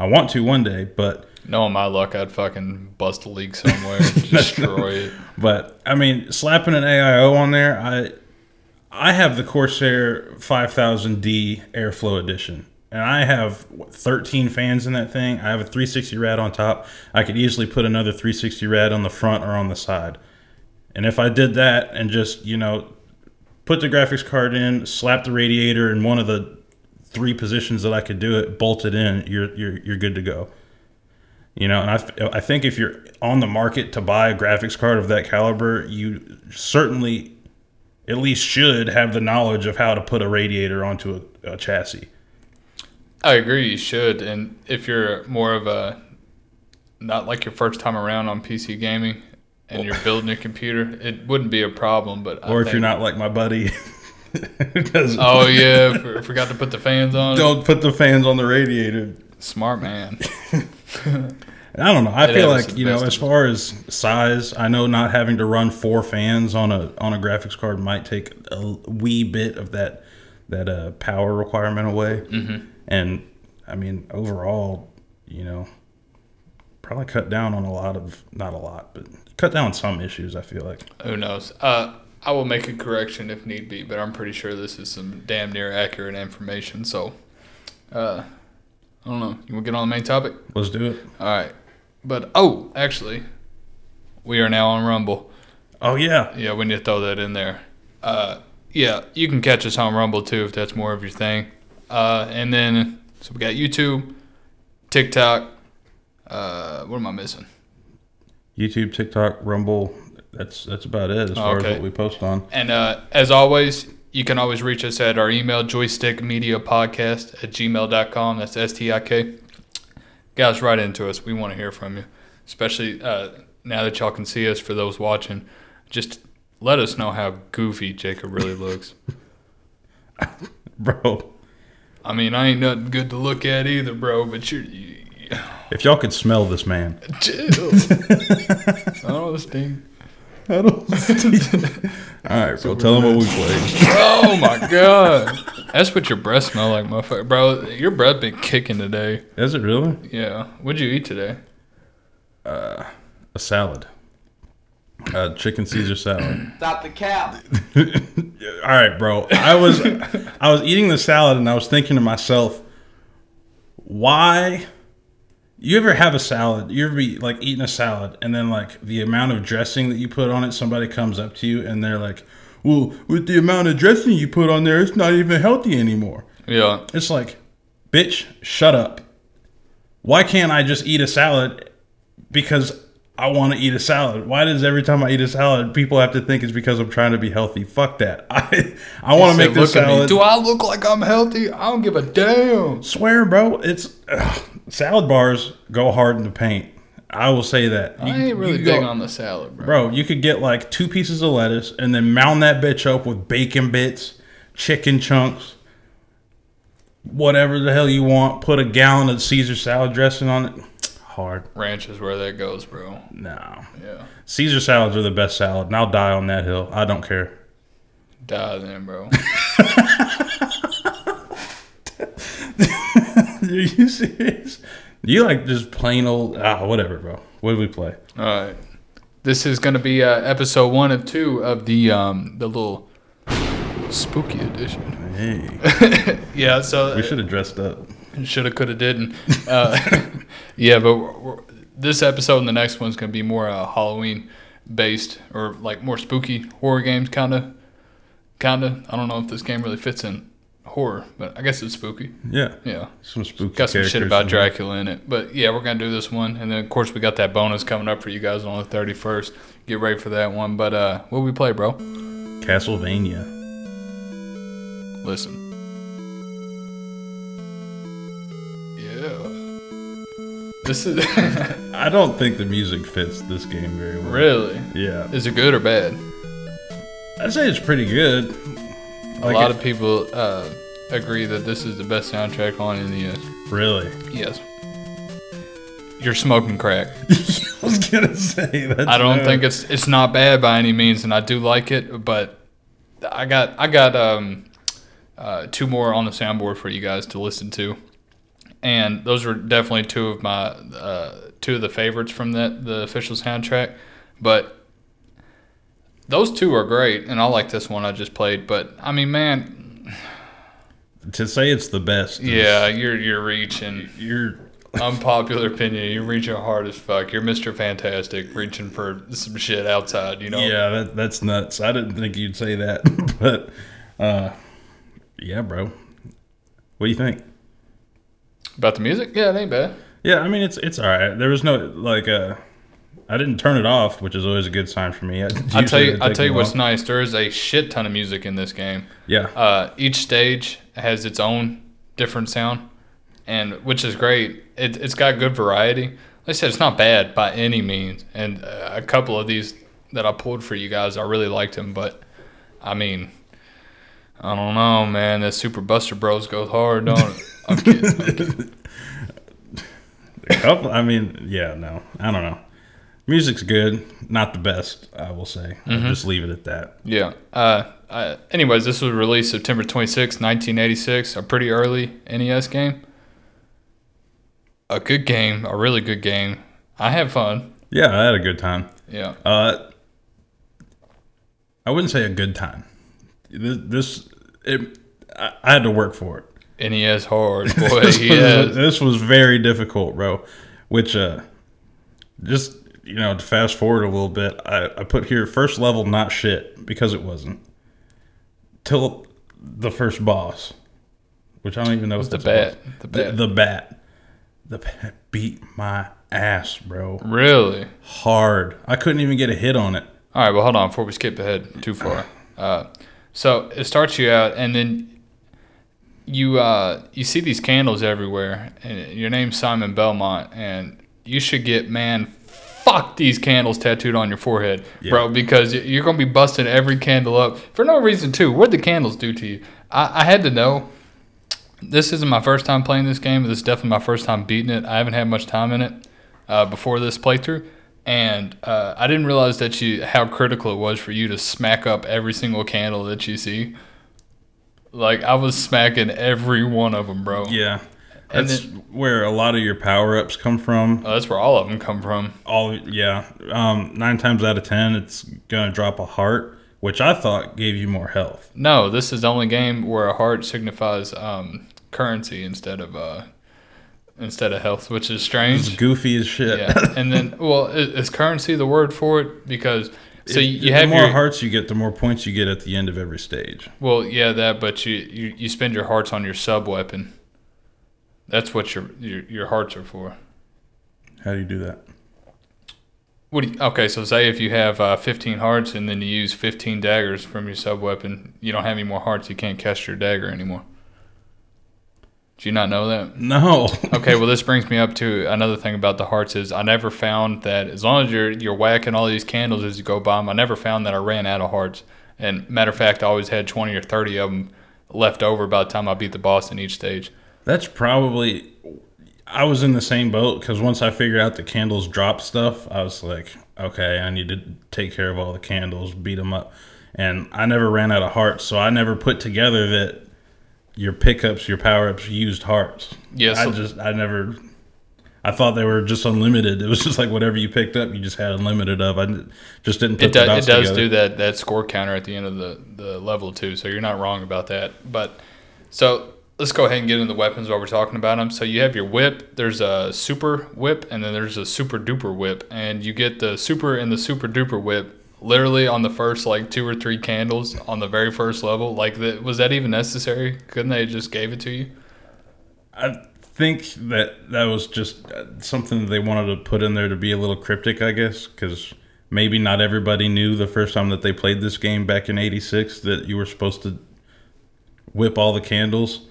I want to one day, but Knowing my luck, I'd fucking bust a leak somewhere [LAUGHS] destroy it. but I mean, slapping an AIO on there, I I have the Corsair 5000D Airflow Edition, and I have what, 13 fans in that thing. I have a 360 rad on top. I could easily put another 360 rad on the front or on the side. And if I did that and just you know put the graphics card in, slap the radiator in one of the three positions that I could do it, bolt it in, you're you're you're good to go. You know, and I, I think if you're on the market to buy a graphics card of that caliber, you certainly at least should have the knowledge of how to put a radiator onto a, a chassis. I agree, you should. And if you're more of a, not like your first time around on PC gaming and you're [LAUGHS] building a computer, it wouldn't be a problem. But I Or if think- you're not like my buddy, [LAUGHS] Oh, yeah, forgot to put the fans on. don't put the fans on the radiator. Smart man. [LAUGHS] I don't know. I It feel like you know, as far as size, I know not having to run four fans on a on a graphics card might take a wee bit of that that uh, power requirement away. Mm-hmm. And I mean, overall, you know, probably cut down on a lot of not a lot, but cut down on some issues. I feel like Who knows? Uh, I will make a correction if need be, but I'm pretty sure this is some damn near accurate information. So, uh, I don't know. You want to get on the main topic? Let's do it. All right. But oh, actually, we are now on Rumble. Oh yeah. Yeah, we need to throw that in there. Uh, yeah, you can catch us on Rumble too if that's more of your thing. Uh, and then so we got YouTube, TikTok. Uh, what am I missing? YouTube, TikTok, Rumble. That's that's about it as far Okay. as what we post on. And uh, as always, you can always reach us at our email, joystikmediapodcast at gmail.com. That's S T I K. Guys, write into us. We want to hear from you, especially uh, now that y'all can see us for those watching. Just let us know how goofy Jacob really looks. [LAUGHS] Bro, I mean, I ain't nothing good to look at either, bro, but you're. You, if y'all could smell this man. chill. [LAUGHS] I don't sting. I don't [LAUGHS] All right, bro. Tell them what we played. Oh my god. That's what your breath smell like, motherfucker. Bro, your breath been kicking today. Is it really? Yeah. What'd you eat today? Uh, A salad. Uh, chicken Caesar salad. [CLEARS THROAT] Stop the cap. [LAUGHS] All right, bro. I was I was eating the salad and I was thinking to myself, why? You ever have a salad? You ever be like eating a salad and then like the amount of dressing that you put on it, somebody comes up to you and they're like, "Well, with the amount of dressing you put on there, it's not even healthy anymore." Yeah. It's like, bitch, shut up. Why can't I just eat a salad because I want to eat a salad? Why does every time I eat a salad, people have to think it's because I'm trying to be healthy? Fuck that. [LAUGHS] I I want to make this "Look at me. salad. Do I look like I'm healthy? I don't give a damn. Swear, bro, it's ugh, salad bars go hard in the paint. I will say that. I You- ain't really big go- on the salad, bro. Bro, you could get like two pieces of lettuce and then mound that bitch up with bacon bits, chicken chunks, whatever the hell you want. Put a gallon of Caesar salad dressing on it. Hard. Ranch is where that goes, bro. No. Yeah. Caesar salads are the best salad, and I'll die on that hill. I don't care. Die then, bro. [LAUGHS] [LAUGHS] are you serious? You like just plain old ah whatever, bro. What did we play? All right. This is gonna be uh, episode one of two of the um the little spooky edition. Hey, [LAUGHS] Yeah. So we should have dressed up. Shoulda, coulda, didn't. Uh, yeah, but we're, we're, this episode and the next one's gonna be more uh, Halloween based or like more spooky horror games, kind of. Kind of. I don't know if this game really fits in horror, but I guess it's spooky. Yeah, Yeah, some spooky. got some shit about. Dracula in it. But yeah, we're gonna do this one, and then of course we got that bonus coming up for you guys on the thirty first. Get ready for that one. But uh, what we play, bro? Castlevania. Listen. This is [LAUGHS] I don't think the music fits this game very well. really. Yeah, Is it good or bad? I'd say it's pretty good. A lot of people uh, agree that this is the best soundtrack on NES. really. Yes. You're smoking crack. [LAUGHS] I was gonna say that. I don't think it's it's not bad by any means, and I do like it. But I got I got um, uh, two more on the soundboard for you guys to listen to, and those are definitely two of my uh, two of the favorites from that the official soundtrack. But those two are great, and I like this one I just played. But I mean, man, to say it's the best. yeah, you're you're reaching. you're. [LAUGHS] Unpopular opinion. You're reaching hard as fuck. You're Mr. Fantastic, reaching for some shit outside. You know. Yeah, that, that's nuts. I didn't think you'd say that, [LAUGHS] but uh, yeah, bro. What do you think? About the music? Yeah, it ain't bad. Yeah, I mean it's it's all right. There was no like uh, I didn't turn it off, which is always a good sign for me. [LAUGHS] I tell you, I tell you what's nice. There is a shit ton of music in this game. Yeah, Uh, each stage has its own different sound, and which is great. It, it's got good variety. Like I said, it's not bad by any means. And uh, a couple of these that I pulled for you guys, I really liked them. But I mean, I don't know, man. That Super Buster Bros goes hard, don't it? I'm kidding. I'm kidding. [LAUGHS] a couple. I mean, yeah, no, I don't know. Music's good, not the best, I will say. I'll just leave it at that. Yeah. Uh, uh, anyways, this was released September 26, 1986. A pretty early NES game. A good game. A really good game. I had fun. Yeah, I had a good time. Yeah. Uh, I wouldn't say a good time. This, this it, I, had to work for it. And he has hard, [LAUGHS] boy. this, He was, this was very difficult, bro. Which, uh, just you know, to fast forward a little bit, I, I put here first level not shit because it wasn't till the first boss, which I don't even know what The bat. The The, bat. the bat. The bat beat my ass, bro. Really? Hard. I couldn't even get a hit on it. All right, well, hold on before we skip ahead too far. Uh, so it starts you out, and then you uh, you see these candles everywhere, and your name's Simon Belmont, and you should get man, fuck these candles tattooed on your forehead, bro, because you're gonna be busting every candle up for no reason too. What the candles do to you? I, I had to know. This isn't my first time playing this game. but This is definitely my first time beating it. I haven't had much time in it uh, before this playthrough, and uh, I didn't realize that you how critical it was for you to smack up every single candle that you see. Like I was smacking every one of them, bro. Yeah. And That's where a lot of your power ups come from. Oh, that's where all of them come from. All yeah. Um, nine times out of ten, it's gonna drop a heart, which I thought gave you more health. No, this is the only game where a heart signifies um, currency instead of uh, instead of health, which is strange. It's goofy as shit. Yeah, and then [LAUGHS] well, is, is currency the word for it? Because so If- you the have more your hearts you get, the more points you get at the end of every stage. well, yeah, that, but you, you you spend your hearts on your sub weapon. That's what your your your hearts are for. How do you do that? What do you, okay, so say if you have uh, 15 hearts and then you use 15 daggers from your sub weapon, you don't have any more hearts. You can't cast your dagger anymore. Do you not know that? No. [LAUGHS] Okay, well this brings me up to another thing about the hearts is I never found that as long as you're you're whacking all these candles as you go by them, I never found that I ran out of hearts. And matter of fact, I always had 20 or 30 of them left over by the time I beat the boss in each stage. That's probably. I was in the same boat because once I figured out the candles drop stuff, I was like, okay, I need to take care of all the candles, beat them up. And I never ran out of hearts, so I never put together that your pickups, your power ups used hearts. Yeah, I just, I never. I thought they were just unlimited. [LAUGHS] It was just like whatever you picked up, you just had unlimited of. I just didn't put It, the do, it does together. do that that score counter at the end of the, the level too, so you're not wrong about that. But so let's go ahead and get into the weapons while we're talking about them. So you have your whip. There's a super whip, and then there's a super duper whip, and you get the super and the super duper whip literally on the first like two or three candles on the very first level. Like, that, was that even necessary? Couldn't they just gave it to you? I think that that was just uh, something that they wanted to put in there to be a little cryptic, I guess, because maybe not everybody knew the first time that they played this game back in '86 that you were supposed to whip all the candles.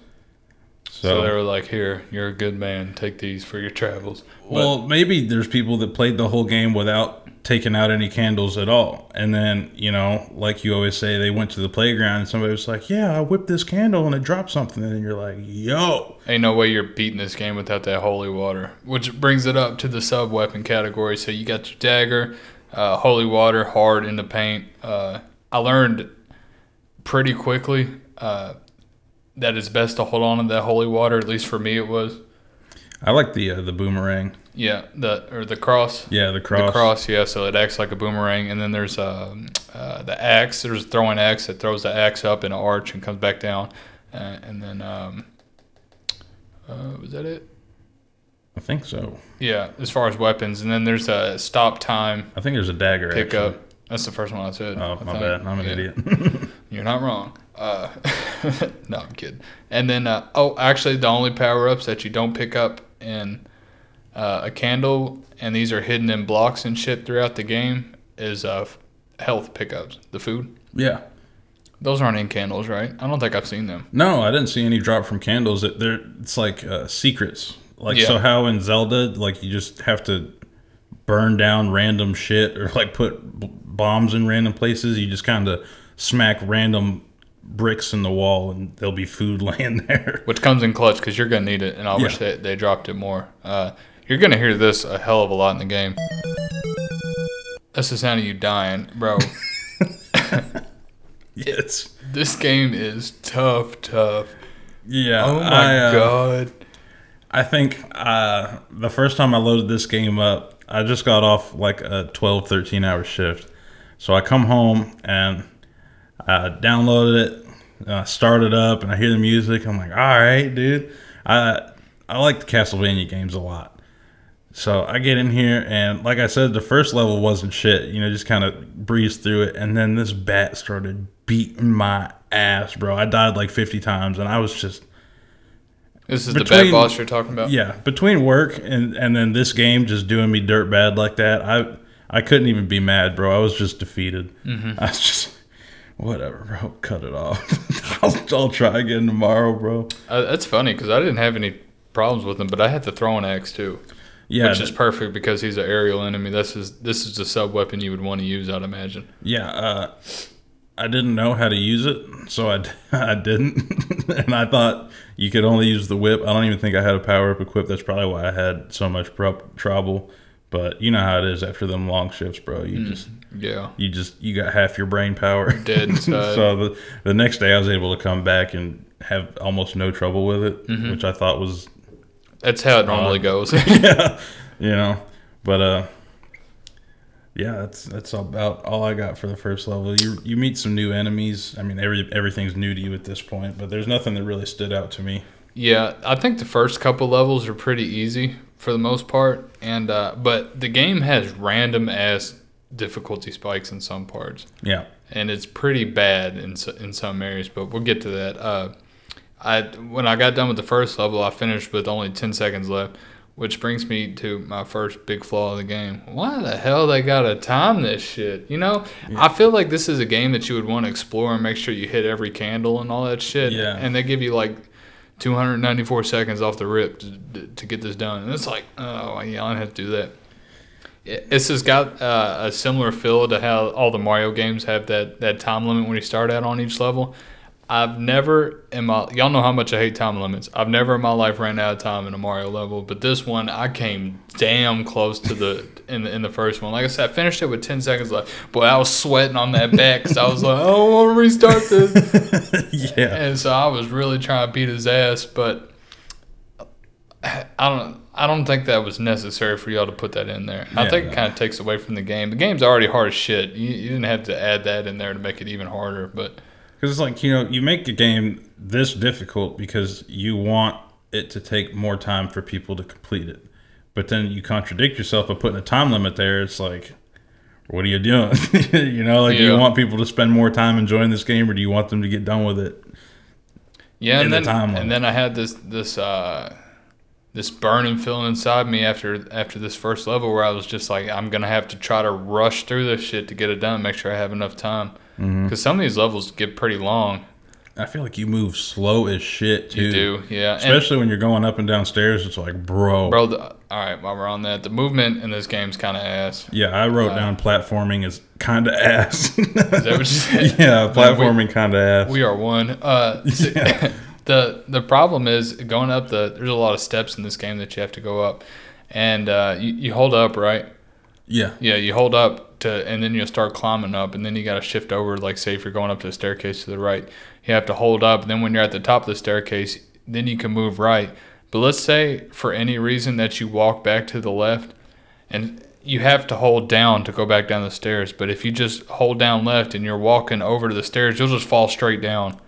So, So, they were like, "Here, you're a good man. Take these for your travels." well, maybe there's people that played the whole game without taking out any candles at all, and then you know, like you always say, they went to the playground and somebody was like, "Yeah, I whipped this candle and it dropped something," and you're like, "Yo." Ain't no way you're beating this game without that holy water. Which brings it up to the sub weapon category. So you got your dagger, uh, holy water, hard in the paint. Uh, I learned pretty quickly uh, that it's best to hold on to that holy water. At least for me, it was. I like the uh, the boomerang. Yeah, the or the cross. Yeah, the cross. The cross, yeah. So it acts like a boomerang, and then there's um, uh, the axe. There's a throwing axe that throws the axe up in an arch and comes back down, uh, and then um, uh, was that it? I think so. Yeah, as far as weapons, and then there's a stop time I think there's a dagger. pickup. actually. That's the first one I said. Oh, I my think. bad. I'm an Yeah. idiot. [LAUGHS] You're not wrong. Uh, [LAUGHS] no, I'm kidding. And then, uh, oh, actually, the only power ups that you don't pick up in uh, a candle, and these are hidden in blocks and shit throughout the game, is uh, health pickups. The food. yeah. Those aren't in candles, right? I don't think I've seen them. No, I didn't see any drop from candles. It, they're, it's like uh, secrets. Like Yeah. so, how in Zelda, like you just have to burn down random shit or like put b- bombs in random places. You just kind of smack random bricks in the wall, and there'll be food [LAUGHS] laying there. Which comes in clutch because you're gonna need it, and I wish they, they dropped it more. Uh, you're gonna hear this a hell of a lot in the game. That's the sound of you dying, bro. [LAUGHS] Yes. this game is tough, tough. Yeah. Oh my I, uh, god. I think uh, the first time I loaded this game up, I just got off like a 12, 13 hour shift. So I come home and I downloaded it, uh, started up, and I hear the music. I'm like, all right, dude. I I like the Castlevania games a lot. So I get in here, and like I said, the first level wasn't shit. You know, just kind of breezed through it, and then this bat started beating my ass, bro. I died like 50 times, and I was just This is the bad Between- boss you're talking about. yeah. Between work and and then this game just doing me dirt bad like that, I I couldn't even be mad, bro. I was just defeated. [LAUGHS] I was just whatever, bro. Cut it off. [LAUGHS] I'll, I'll try again tomorrow, bro. Uh, that's funny because I didn't have any problems with him, but I had the throwing axe too, Yeah, which is perfect because he's an aerial enemy. This is this is the sub weapon you would want to use, I'd imagine. Yeah, uh, I didn't know how to use it, so I, [LAUGHS] I didn't. [LAUGHS] and I thought you could only use the whip. I don't even think I had a power up equipped. That's probably why I had so much pro- trouble. But you know how it is after them long shifts, bro. You just Yeah, you just you got half your brain power dead [LAUGHS] so the the next day I was able to come back and have almost no trouble with it, Mm-hmm. which I thought was that's how it normally goes. [LAUGHS] [LAUGHS] yeah, you know. But uh, yeah, that's that's about all I got for the first level. You you meet some new enemies. I mean, every everything's new to you at this point, but there's nothing that really stood out to me. Yeah, I think the first couple levels are pretty easy for the most part, and uh, but the game has random ass difficulty spikes in some parts, Yeah, and it's pretty bad in in some areas. But we'll get to that. Uh, I when I got done with the first level, I finished with only ten seconds left, which brings me to my first big flaw of the game. Why the hell they gotta time this shit? You know, I feel like this is a game that you would want to explore and make sure you hit every candle and all that shit. Yeah. and they give you like 294 seconds off the rip to, to get this done. And it's like, oh, yeah, I don't have to do that. It- This has got uh, a similar feel to how all the Mario games have that, that time limit when you start out on each level. I've never in my y'all know how much I hate time limits. I've never in my life ran out of time in a Mario level, but this one I came damn close to the [LAUGHS] in the in the first one. Like I said, I finished it with ten seconds left. Boy, I was sweating on that back because I was like, I don't want to restart this. [LAUGHS] yeah, And so I was really trying to beat his ass, but I don't. I don't think that was necessary for y'all to put that in there. I think no. it kind of takes away from the game. The game's already hard as shit. You, you didn't have to add that in there to make it even harder. But because it's like you know you make a game this difficult because you want it to take more time for people to complete it, but then you contradict yourself by putting a time limit there. It's like. What are you doing? [LAUGHS] you know, like do you want people to spend more time enjoying this game, or do you want them to get done with it? yeah, and then limit. and then I had this this uh, this burning feeling inside me after after this first level where I was just like, I'm gonna have to try to rush through this shit to get it done, make sure I have enough time. Because Mm-hmm. some of these levels get pretty long. I feel like you move slow as shit too. You do, yeah. And- Especially when you're going up and down stairs, it's like, bro. Bro, the, all right, while we're on that, the movement in this game's kind of ass. Yeah, I wrote down platforming is kind of ass. [LAUGHS] Is that what you [LAUGHS] said? yeah, platforming kind of ass. We are one. Uh, [LAUGHS] so- the the problem is going up the. There's a lot of steps in this game that you have to go up, and uh, you, you hold up right. Yeah, Yeah, you hold up to, and then you'll start climbing up, and then you got to shift over. Like, say if you're going up the staircase to the right, you have to hold up. And then when you're at the top of the staircase, then you can move right. But let's say for any reason that you walk back to the left, and you have to hold down to go back down the stairs. But if you just hold down left and you're walking over to the stairs, you'll just fall straight down.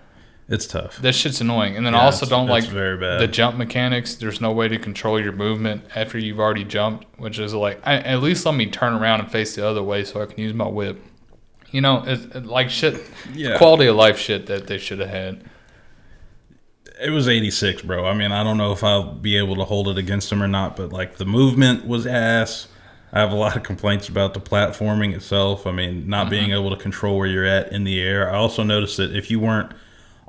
It's tough. That shit's annoying. And then I Yeah, also don't like the jump mechanics. There's no way to control your movement after you've already jumped, which is like, I, at least let me turn around and face the other way so I can use my whip. You know, it's it, like shit, [LAUGHS] Yeah. quality of life shit that they should have had. It was 86, bro. I mean, I don't know if I'll be able to hold it against them or not, but like the movement was ass. I have a lot of complaints about the platforming itself. I mean, not mm-hmm. being able to control where you're at in the air. I also noticed that if you weren't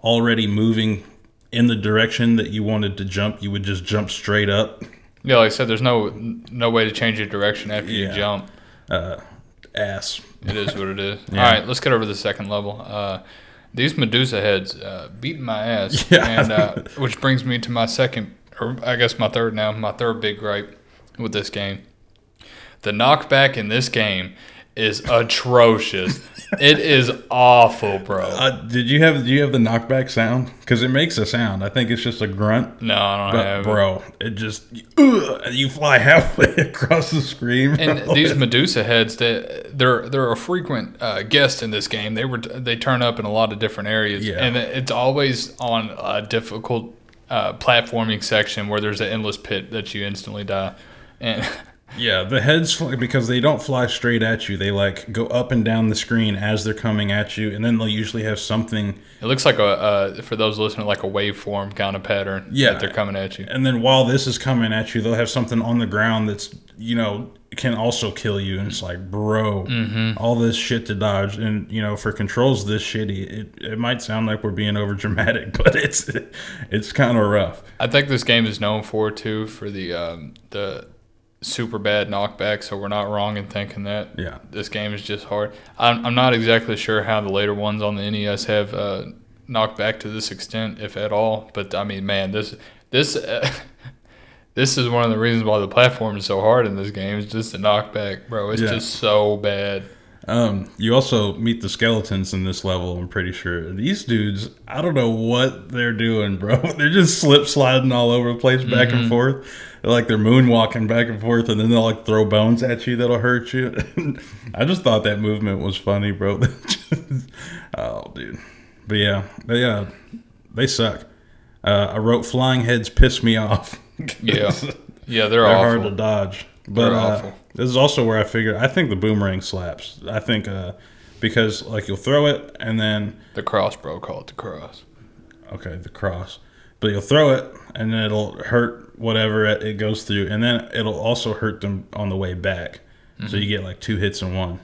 already moving in the direction that you wanted to jump, you would just jump straight up. Yeah, like I said, there's no no way to change your direction after Yeah. you jump. Uh, ass. It is what it is. [LAUGHS] Yeah. All right, let's get over to the second level. Uh, these Medusa heads uh, beating my ass, [LAUGHS] Yeah. and uh, which brings me to my second, or I guess my third now, my third big gripe with this game. The knockback in this game is atrocious. it is awful, bro. Uh, did you have did you have the knockback sound? Because it makes a sound. I think it's just a grunt. no, I don't But have it. bro, it just ugh, you fly [LAUGHS] halfway across the screen. And bro. these Medusa heads, they, they're they're a frequent uh, guest in this game. They were they turn up in a lot of different areas, Yeah. and it's always on a difficult uh, platforming section where there's an endless pit that you instantly die. And [LAUGHS] Yeah, the heads fly, because they don't fly straight at you. They like go up and down the screen as they're coming at you, and then they'll usually have something. it looks like a uh, for those listening, like a waveform kind of pattern. Yeah. that they're coming at you. And then while this is coming at you, they'll have something on the ground that's you know can also kill you. And it's like, bro, all this shit to dodge, and you know for controls this shitty, it, it might sound like we're being over dramatic, [LAUGHS] but it's it's kind of rough. I think this game is known for too for the um, the super bad knockback. So we're not wrong in thinking that. Yeah. this game is just hard. I'm, I'm not exactly sure how the later ones on the NES have uh, knocked back to this extent, if at all. But I mean, man, this this uh, [LAUGHS] this is one of the reasons why the platform is so hard in this game. Is just the knockback, bro. It's Yeah. just so bad. Um, you also meet the skeletons in this level. I'm pretty sure these dudes. I don't know what they're doing, bro. [LAUGHS] They're just slip sliding all over the place, back and forth. Like they're moonwalking back and forth, and then they'll like throw bones at you that'll hurt you. [LAUGHS] I just thought that movement was funny, bro. [LAUGHS] oh, dude. But yeah, they uh, they suck. Uh, I wrote flying heads piss me off. Yeah, [LAUGHS] yeah, they're, They're awful. hard to dodge. But uh, awful. this is also where I figured I think the boomerang slaps. I think uh, because like you'll throw it and then The cross, bro. Call it the cross. okay the cross, but you'll throw it and then it'll hurt whatever it, goes through, and then it'll also hurt them on the way back. So Mm-hmm. you get like two hits in one.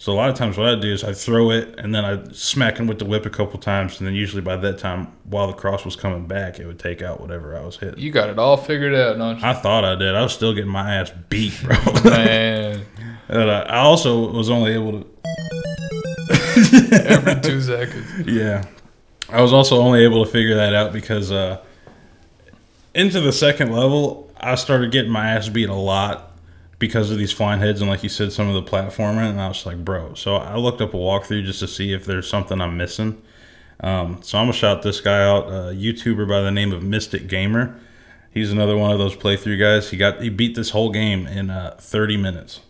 So a lot of times what I do is I throw it and then I smack him with the whip a couple times, and then usually by that time while the cross was coming back, it would take out whatever I was hitting. You got it all figured out, don't you? I thought I did. I was still getting my ass beat, bro. Man, [LAUGHS] And I also was only able to. every two [LAUGHS] seconds. Yeah. I was also only able to figure that out because uh, into the second level, I started getting my ass beat a lot because of these flying heads and, like you said, some of the platforming. And I was like, bro. So I looked up a walkthrough just to see if there's something I'm missing. Um, so I'm to shout this guy out, a YouTuber by the name of Mystic Gamer. He's another one of those playthrough guys. He got he beat this whole game in uh, 30 minutes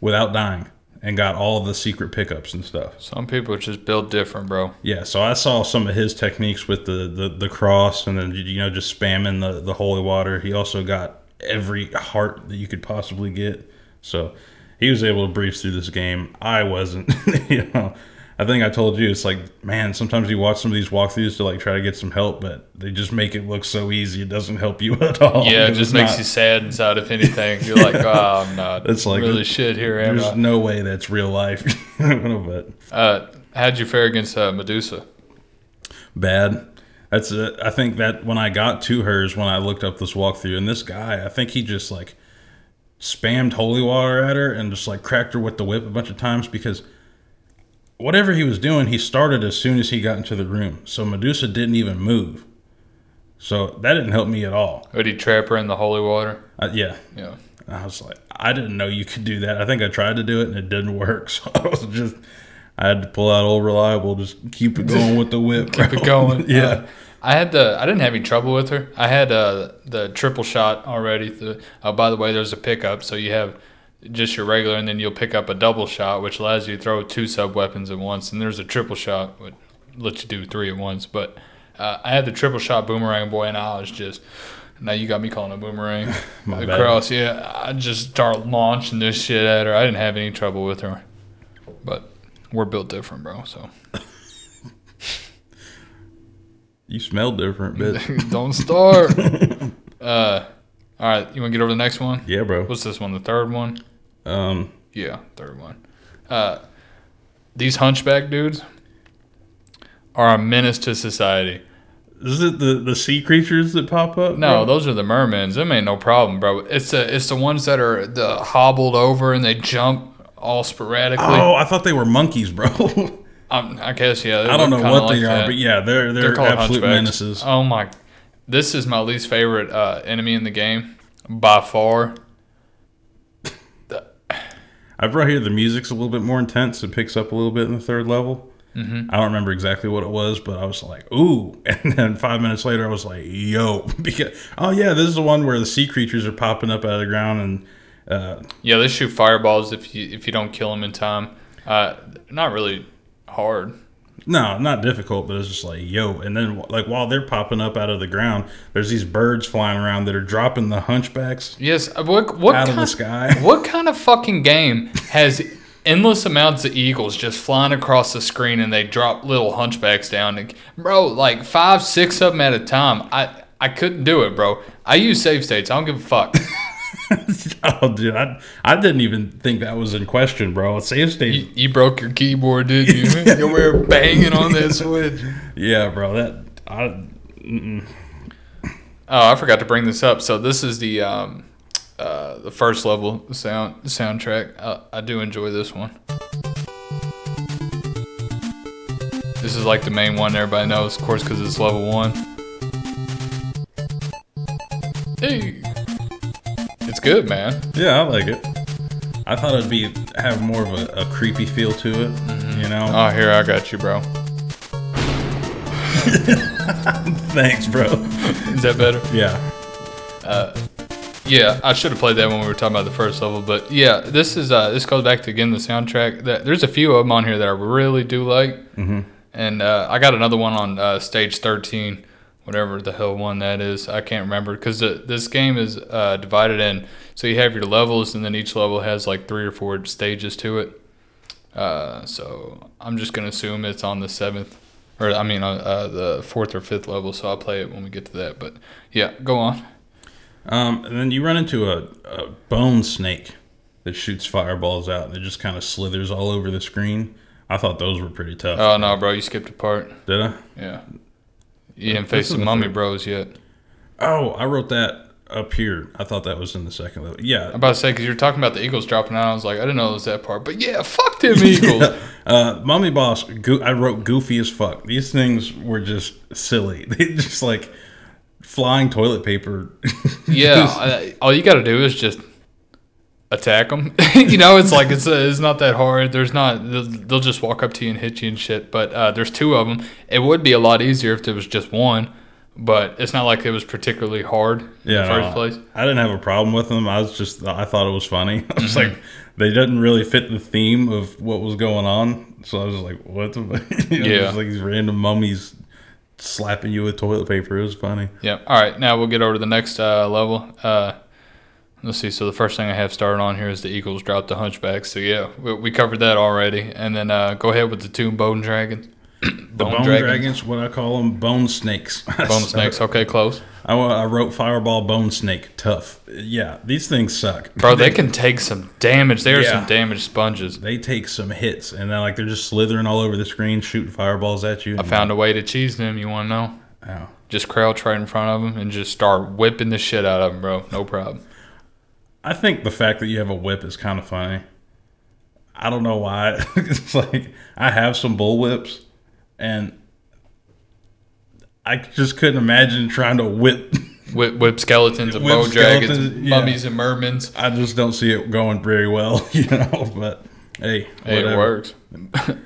without dying and got all the secret pickups and stuff. Some people just build different, bro. Yeah, so I saw some of his techniques with the, the, the cross and then you know just spamming the, the holy water. He also got every heart that you could possibly get. So he was able to breeze through this game. I wasn't. [LAUGHS] you know, I think I told you it's like man. Sometimes you watch some of these walkthroughs to like try to get some help, but they just make it look so easy. It doesn't help you [LAUGHS] at all. Yeah, it just makes not- you sad inside. If anything, you're like, oh, I'm not. [LAUGHS] It's like- really shit here, am There's I? no way that's real life. [LAUGHS] but Uh, how'd you fare against uh, Medusa? bad. That's it. I think that when I got to hers, when I looked up this walkthrough, and this guy, I think he just like spammed holy water at her and just like cracked her with the whip a bunch of times because whatever he was doing, he started as soon as he got into the room. So Medusa didn't even move. So that didn't help me at all. Would he trap her in the holy water? Uh, yeah, Yeah. I was like, I didn't know you could do that. I think I tried to do it and it didn't work. [LAUGHS] So I was just, I had to pull out old reliable, just keep it going with the whip. Keep it going. [LAUGHS] yeah. Uh, I had the. I didn't have any trouble with her. I had uh, the triple shot already. The, uh, by the way, there's a pickup, so you have just your regular, and then you'll pick up a double shot, which allows you to throw two sub weapons at once. And there's a triple shot, which lets you do three at once. But uh, I had the triple shot boomerang boy, and I was just. Now you got me calling a boomerang. [LAUGHS] My the bad. cross, yeah. I just start launching this shit at her. I didn't have any trouble with her, but we're built different, bro. So [LAUGHS] You smell different, bitch. [LAUGHS] don't start. uh, all right, you want to get over the next one? yeah, bro. What's this one? The third one? Um, Yeah, third one. Uh, these hunchback dudes are a menace to society. is it the the sea creatures that pop up? No, bro? those are the mermans. Them ain't no problem, bro. It's the it's the ones that are the hobbled over and they jump all sporadically. Oh, I thought they were monkeys, bro. [LAUGHS] Um, I guess yeah. I don't know what like they are, that. but yeah, they're they're, They're called absolute hunchbacks. menaces. Oh my! This is my least favorite uh, enemy in the game by far. I brought here the music's a little bit more intense. It picks up a little bit in the third level. Mm-hmm. I don't remember exactly what it was, but I was like, "Ooh!" [LAUGHS] And then five minutes later, I was like, "Yo!" [LAUGHS] because oh yeah, this is the one where the sea creatures are popping up out of the ground, and uh, Yeah, they shoot fireballs if you if you don't kill them in time. Uh, not really hard. No, not difficult, but it's just like, "Yo!" And then like while they're popping up out of the ground, there's these birds flying around that are dropping the hunchbacks Yes. uh, What what out kind, of the sky. [LAUGHS] What kind of fucking game has endless amounts of eagles just flying across the screen and they drop little hunchbacks down? And, bro, like five, six of them at a time. I I couldn't do it, bro. I use save states. I don't give a fuck. [LAUGHS] [LAUGHS] oh, dude, I, I didn't even think that was in question, bro. Save state. you, you broke your keyboard, did you? [LAUGHS] you were banging on that switch. Yeah, bro. That I. Oh, I forgot to bring this up. So this is the um, uh, the first level sound soundtrack. Uh, I do enjoy this one. This is like the main one everybody knows, of course, because it's level one. Hey, good, man. Yeah, I like it. I thought it'd be have more of a, a creepy feel to it. You know. Oh, here I got you, bro. [LAUGHS] Thanks, bro. Is that better? [LAUGHS] Yeah. Yeah, I should have played that when we were talking about the first level, but yeah, this is uh, this goes back to again the soundtrack. That there's a few of them on here that I really do like, mm-hmm. and uh, I got another one on uh, stage 13, whatever the hell one that is. I can't remember because this game is uh, divided in. So you have your levels, and then each level has like three or four stages to it. Uh, so I'm just gonna assume it's on the seventh, or I mean uh, uh, the fourth or fifth level. So I'll play it when we get to that. But yeah, go on. Um, and then you run into a, a bone snake that shoots fireballs out and it just kind of slithers all over the screen. I thought those were pretty tough. Oh no, bro, you skipped a part. Did I? Yeah. You didn't face This is the mummy bros yet. Oh, I wrote that up here. I thought that was in the second level. Yeah. I'm about to say because you were talking about the Eagles dropping out. I was like, I didn't know it was that part. But yeah, fuck them [LAUGHS] Eagles. Uh, Mummy Boss, go- I wrote goofy as fuck. These things were just silly. [LAUGHS] They just like flying toilet paper. [LAUGHS] yeah, I, all you got to do is just attack them. [LAUGHS] you know, it's like it's uh, it's not that hard. There's not they'll, they'll just walk up to you and hit you and shit. But uh, there's two of them. It would be a lot easier if there was just one. But it's not like it was particularly hard in yeah, the first no, place. I didn't have a problem with them. I was just I thought it was funny. [LAUGHS] I was Mm-hmm. like, they didn't really fit the theme of what was going on. So I was like, what? The? [LAUGHS] you know, Yeah. just like these random mummies slapping you with toilet paper. It was funny. Yep. All right. Now we'll get over to the next uh, level. Uh, let's see. So the first thing I have started on here is the Eagles drop the Hunchback. So yeah, we, we covered that already. And then uh, go ahead with the two Bone Dragons. The [COUGHS] bone, dragons. what I call them, bone snakes. [LAUGHS] Bone snakes. Okay, close. I, I wrote fireball bone snake tough. Yeah, these things suck, Bro, they can take some damage. They are Yeah. some damaged sponges. They take some hits, and then like they're just slithering all over the screen, shooting fireballs at you. I found a way to cheese them. You want to know? Ow. Just crouch right in front of them and just start whipping the shit out of them, bro. No problem. I think the fact that you have a whip is kind of funny. I don't know why. [LAUGHS] it's like I have some bull whips, and I just couldn't imagine trying to whip. [LAUGHS] Whip, whip skeletons of Whip bow dragons, yeah. mummies, and mermans. I just don't see it going very well, [LAUGHS] you know. But hey, Hey, it works.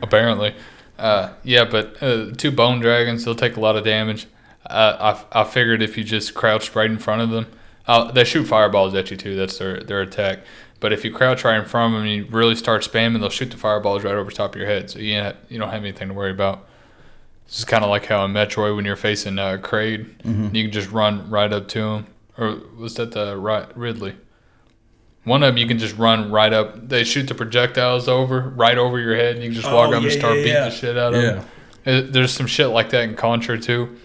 Apparently. Uh, yeah, but uh, two bone dragons, they'll take a lot of damage. Uh, I, I figured if you just crouched right in front of them, uh, they shoot fireballs at you too. That's their, their attack. But if you crouch right in front of them and you really start spamming, they'll shoot the fireballs right over top of your head. So you, ain't- you don't have anything to worry about. This is kind of like how in Metroid, when you're facing uh, Kraid, you can just run right up to him. Or was that the right Ridley? One of them you can just run right up. They shoot the projectiles over right over your head. And you can just walk Oh, up and start yeah, beating yeah. the shit out of Yeah. them. Uh, There's some shit like that in Contra too,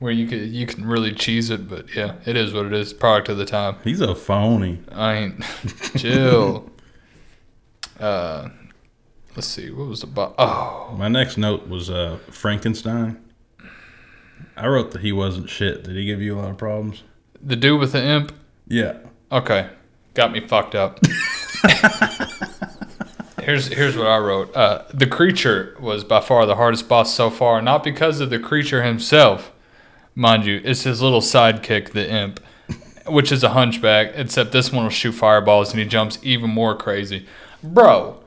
where you could you can really cheese it. But yeah, it is what it is. Product of the time. He's a phony. I ain't [LAUGHS] chill. Uh, let's see. What was the bo- oh My next note was uh, Frankenstein. I wrote that he wasn't shit. Did he give you a lot of problems? the dude with the imp? Yeah. Okay, got me fucked up. [LAUGHS] here's here's what I wrote. Uh, the creature was by far the hardest boss so far, not because of the creature himself, mind you. It's his little sidekick, the imp, which is a hunchback. Except this one will shoot fireballs, and he jumps even more crazy. bro.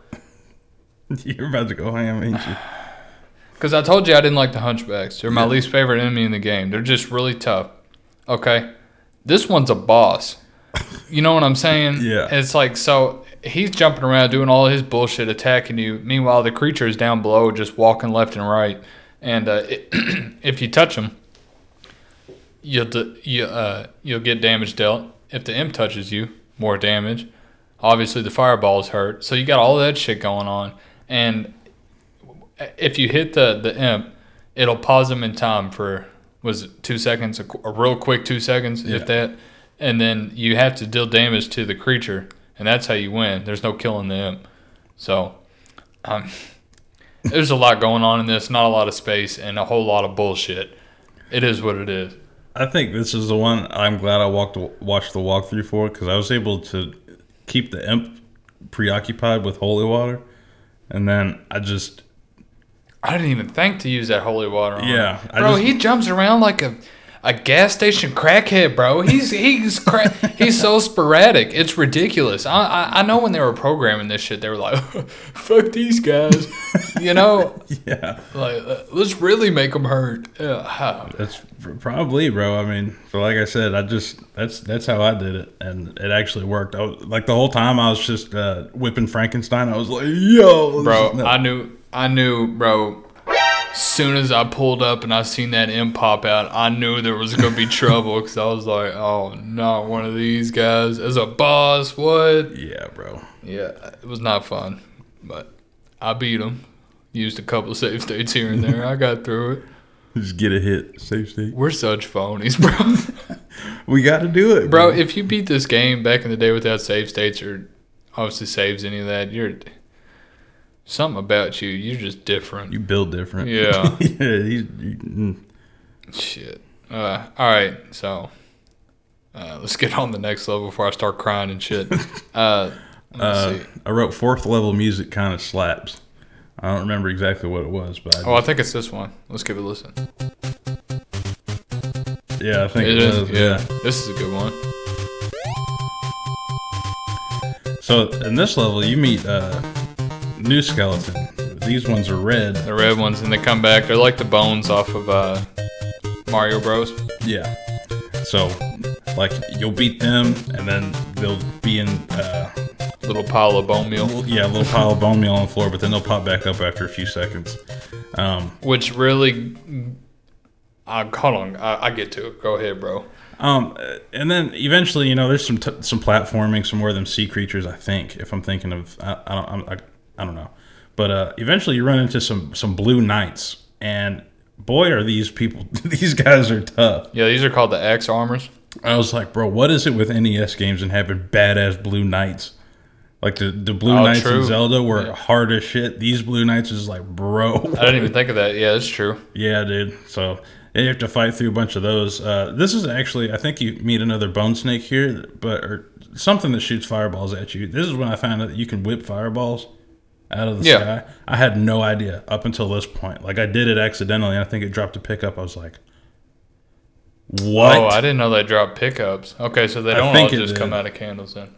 [LAUGHS] You're about to go ham, ain't you? [SIGHS] Because I told you I didn't like the Hunchbacks. They're my least favorite enemy in the game. They're just really tough. Okay, this one's a boss. You know what I'm saying? [LAUGHS] Yeah. It's like so he's jumping around doing all his bullshit, attacking you. Meanwhile, the creature is down below, just walking left and right. And uh, it, [CLEARS THROAT] if you touch him, you'll d- you, uh, you'll get damage dealt. If the imp touches you, more damage. Obviously, the fireballs hurt. So you got all that shit going on. And if you hit the the imp, it'll pause them in time for was it two seconds, a, a real quick two seconds, Yeah. if that, and then you have to deal damage to the creature, and that's how you win. There's no killing the imp. So, um, there's a lot going on in this, not a lot of space, and a whole lot of bullshit. It is what it is. I think this is the one I'm glad I walked watched the walkthrough for because I was able to keep the imp preoccupied with holy water, and then I just I didn't even think to use that holy water on. Yeah, bro, just- he jumps around like a a gas station crackhead, bro. He's he's cra- [LAUGHS] he's so sporadic. It's ridiculous. I, I I know when they were programming this shit, they were like, [LAUGHS] "Fuck these guys," you know, [LAUGHS] yeah, like uh, let's really make them hurt. Yeah, that's probably bro. I mean, so like I said, I just that's that's how I did it, and it actually worked. I was, like the whole time I was just uh, whipping Frankenstein. I was like, yo, bro. I knew, I knew, bro. Soon as I pulled up and I seen that imp pop out, I knew there was gonna be [LAUGHS] trouble because I was like, "Oh, not one of these guys as a boss." What? yeah, bro. Yeah, it was not fun, but I beat him. Used a couple of save states here and there. I got through it. [LAUGHS] Just get a hit, safe state. We're such phonies, bro. [LAUGHS] We got to do it, bro, if you beat this game back in the day without save states or obviously saves any of that, you're something about you. You're just different. You build different. Yeah. [LAUGHS] yeah. He's, you, mm. Shit. Uh, all right, so uh, let's get on the next level before I start crying and shit. [LAUGHS] Uh, Uh. I wrote fourth level music kind of slaps. I don't remember exactly what it was, but I Oh, I think it's this one. Let's give it a listen. yeah, I think It it, is. was. Yeah. Yeah. this is a good one. So in this level, you meet uh, new skeleton. These ones are red. The red ones, and they come back. They're like the bones off of uh, Mario Bros. Yeah. So, like, you'll beat them, and then they'll be in, uh, Little pile of bone meal, little- yeah, a little pile of bone meal on the floor, but then they'll pop back up after a few seconds. Um, which really. Uh, hold on, I, I get to it. Go ahead, bro. um, and then eventually, you know, there's some t- some platforming, some more of them sea creatures. I think, if I'm thinking of, I, I don't, I'm, I, I don't know, but uh, eventually you run into some some blue knights, and boy, are these people, [LAUGHS] these guys are tough. Yeah, these are called the Axe armors. I was like, bro, what is it with NES games and having badass blue knights? Like the, the blue Oh, knights true. in Zelda were Yeah. hard as shit. These blue knights is like, bro. I didn't even think of that. Yeah, that's true. yeah, dude. So you have to fight through a bunch of those. Uh, this is actually, I think you meet another bone snake here, but or something that shoots fireballs at you. This is when I found out that you can whip fireballs out of the Yeah. sky. I had no idea up until this point. Like I did it accidentally, and I think it dropped a pickup. I was like, oh, what? Oh, I didn't know they dropped pickups. Okay, so they don't all just did. come out of candles then.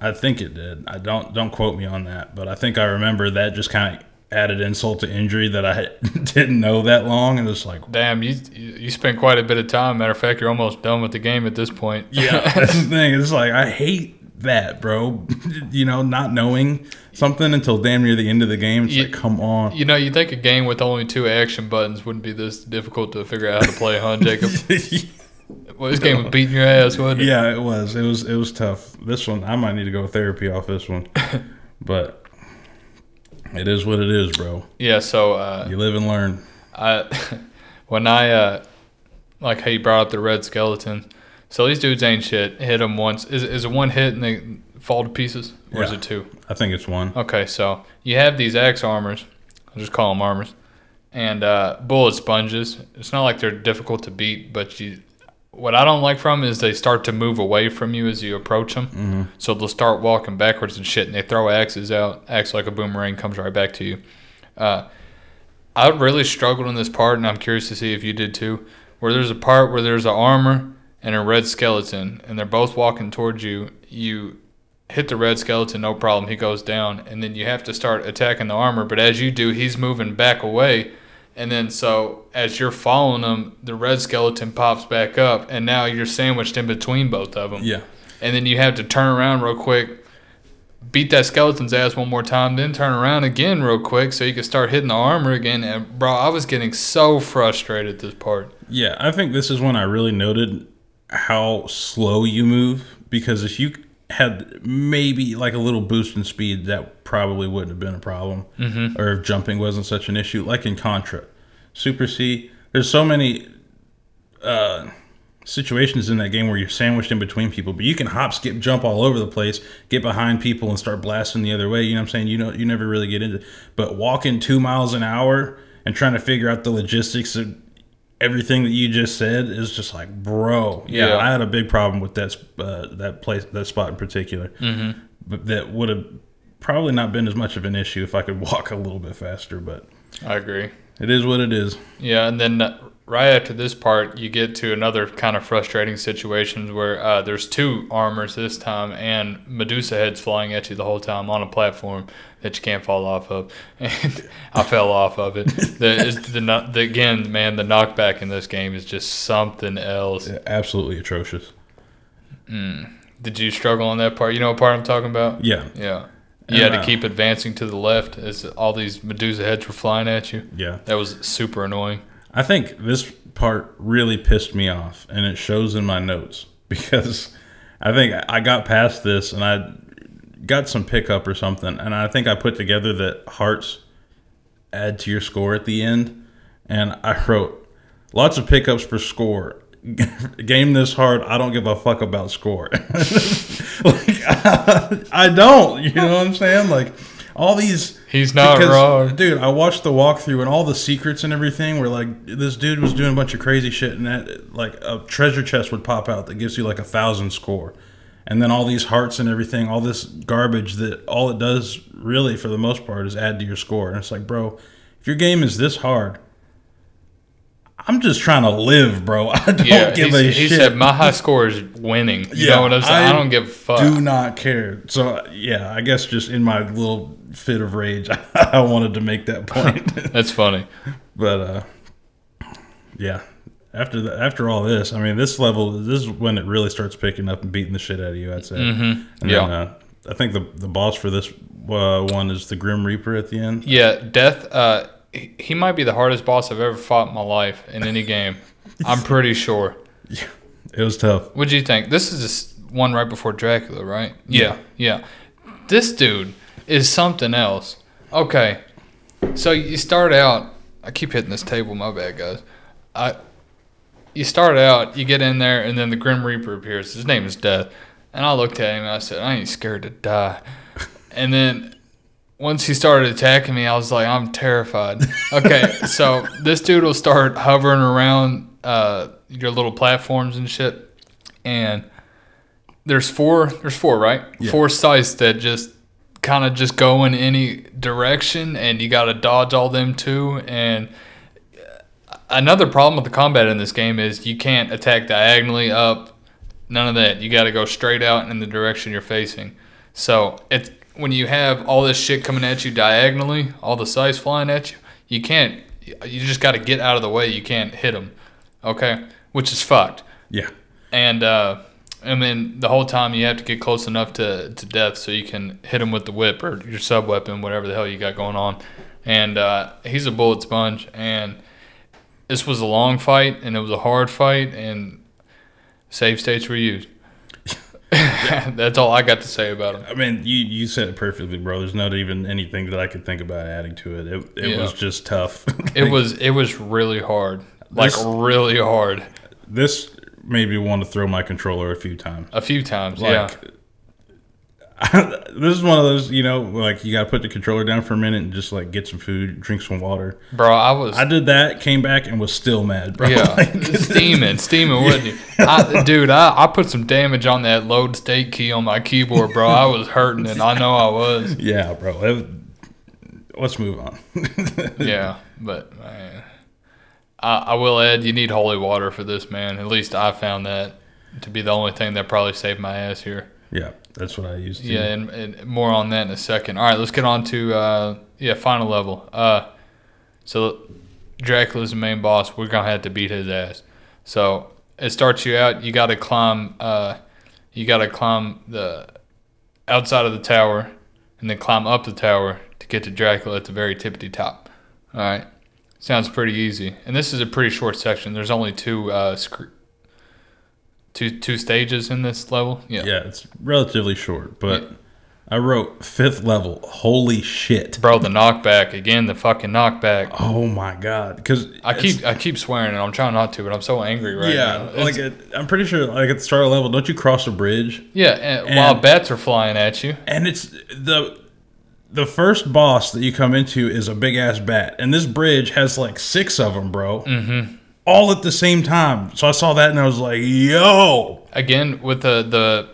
I think it did. I don't don't quote me on that, but I think I remember that just kind of added insult to injury that I [LAUGHS] didn't know that long, and it's like, Damn, you you spent quite a bit of time. Matter of fact, you're almost done with the game at this point. yeah, [LAUGHS] that's the thing. It's like I hate that, bro. [LAUGHS] you know, not knowing something until damn near the end of the game. It's You- like, come on. You know, you think a game with only two action buttons wouldn't be this difficult to figure out how to play, huh, Jacob? [LAUGHS] Well, this game was beating your ass, wasn't it? yeah, it was. It was. It was tough. This one, I might need to go therapy off this one, [LAUGHS] but it is what it is, bro. Yeah. So, uh, You live and learn. I when I uh, like how you brought up the red skeleton. So these dudes ain't shit. Hit them once. Is is it one hit and they fall to pieces, or is it two? I think it's one. Okay, so you have these Axe armors. I'll just call them armors, and uh, bullet sponges. It's not like they're difficult to beat, but you. What I don't like from 'em is they start to move away from you as you approach them. Mm-hmm. So they'll start walking backwards and shit, and they throw axes out. Acts like a boomerang, comes right back to you. Uh, I really struggled in this part, and I'm curious to see if you did too. Where there's a part where there's an armor and a red skeleton, and they're both walking towards you. You hit the red skeleton, no problem. He goes down, and then you have to start attacking the armor. But as you do, he's moving back away, and then so as you're following him, the red skeleton pops back up, and now you're sandwiched in between both of them. Yeah. And then you have to turn around real quick, beat that skeleton's ass one more time, then turn around again real quick so you can start hitting the armor again. And bro, I was getting so frustrated at this part. Yeah, I think this is when I really noted how slow you move because if you had maybe like a little boost in speed, that probably wouldn't have been a problem. Mm-hmm. Or if jumping wasn't such an issue, like in Contra, Super C. There's so many uh, situations in that game where you're sandwiched in between people, but you can hop, skip, jump all over the place, get behind people, and start blasting the other way. You know what I'm saying? You know, you never really get into. But walking two miles an hour and trying to figure out the logistics of everything that you just said is just like, bro. Yeah, Yeah. I had a big problem with that uh, that place, that spot in particular. Mm-hmm. But that would have probably not been as much of an issue if I could [LAUGHS] walk a little bit faster. But I agree. it is what it is. Yeah, and then uh, right after this part, you get to another kind of frustrating situation where uh, there's two armors this time, and Medusa heads flying at you the whole time on a platform that you can't fall off of. [LAUGHS] And I fell off of it. The, is the, the again, man, the knockback in this game is just something else. Absolutely atrocious. Did you struggle on that part? You know what part I'm talking about? Yeah, Yeah. You had to uh, keep advancing to the left as all these Medusa heads were flying at you. yeah. That was super annoying. I think this part really pissed me off, and it shows in my notes [LAUGHS] because I think I got past this and I got some pickup or something, and I think I put together that hearts add to your score at the end, and I wrote lots of pickups for score. [LAUGHS] Game this hard, I don't give a fuck about score. [LAUGHS] like I, don't, you know what I'm saying? Like all these He's not because, wrong. dude. I watched the walkthrough and all the secrets and everything. Where like this dude was doing a bunch of crazy shit, and that like a treasure chest would pop out that gives you like a thousand score, and then all these hearts and everything, all this garbage that all it does really for the most part is add to your score. And it's like, bro, if your game is this hard, I'm just trying to live, bro. [LAUGHS] I don't Yeah, give a he shit. said my high score is winning. You know what I'm saying? I, don't give a fuck. Do not care. So yeah, I guess just in my little fit of rage, [LAUGHS] I wanted to make that point. [LAUGHS] That's funny. but uh, yeah, after the, after all this, I mean, this level, this is when it really starts picking up and beating the shit out of you. I'd say. Mm-hmm. Yeah. Then, uh, I think the the boss for this uh, one is the Grim Reaper at the end. Yeah, Death. Uh, he, might be the hardest boss I've ever fought in my life in any game. I'm pretty sure. Yeah, It was tough. What'd you think? This is this one right before Dracula, right? Yeah, yeah. This dude is something else. Okay, so you start out. I keep hitting this table. My bad, guys. I. You start out, you get in there, and then the Grim Reaper appears. His name is Death, and I looked at him and I said, "I ain't scared to die." And then once he started attacking me, I was like, I'm terrified. Okay, [LAUGHS] so this dude will start hovering around uh, your little platforms and shit, and there's four. There's four, right? Four scythes that just kind of just go in any direction, and you got to dodge all them too. And another problem with the combat in this game is you can't attack diagonally up. None of that. You got to go straight out in the direction you're facing. So it's when you have all this shit coming at you diagonally, all the scythes flying at you, you can't. You just got to get out of the way. You can't hit them. Okay, which is fucked. Yeah. And uh, and then the whole time you have to get close enough to, to death so you can hit them with the whip or your sub weapon, whatever the hell you got going on. And uh, he's a bullet sponge. And this was a long fight and it was a hard fight and save states were used. [LAUGHS] That's all I got to say about him. I mean, you you said it perfectly, bro. There's not even anything that I could think about adding to it. It, it Yeah. was just tough. [LAUGHS] It was it was really hard, like This- really hard. this made me want to throw my controller a few times. A few times, yeah. [LAUGHS] This is one of those, you know, like you got to put the controller down for a minute and just like get some food, drink some water. Bro, I was I did that, came back, and was still mad, bro. Yeah, [LAUGHS] Like, [LAUGHS] steaming, steaming, wouldn't you? I, dude, I, I put some damage on that load state key on my keyboard, bro. I was hurting it. I know I was. yeah, bro. It- let's move on. Yeah, but man, I, I will add, you need holy water for this, man. At least I found that to be the only thing that probably saved my ass here. yeah. That's what I used to. Yeah, and, and more on that in a second. All right, let's get on to uh, yeah, final level. Uh, so Dracula's the main boss. We're gonna have to beat his ass. So it starts you out. You got to climb. Uh, you got to climb the outside of the tower, and then climb up the tower to get to Dracula at the very tippity top. All right, sounds pretty easy. And this is a pretty short section. There's only two uh, sc- two two stages in this level. Yeah. Yeah, it's relatively short, but I wrote fifth level. Holy shit! Bro, the knockback again. The fucking knockback. Oh my god! Because I keep I keep swearing and I'm trying not to, but I'm so angry right yeah, now. It's- like it, I'm pretty sure like at the start of level, don't you cross a bridge? yeah, and, while bats are flying at you. And it's the the first boss that you come into is a big ass bat, and this bridge has like six of them, bro. Mm-hmm. All at the same time. So I saw that and I was like, "Yo!" Again, with the the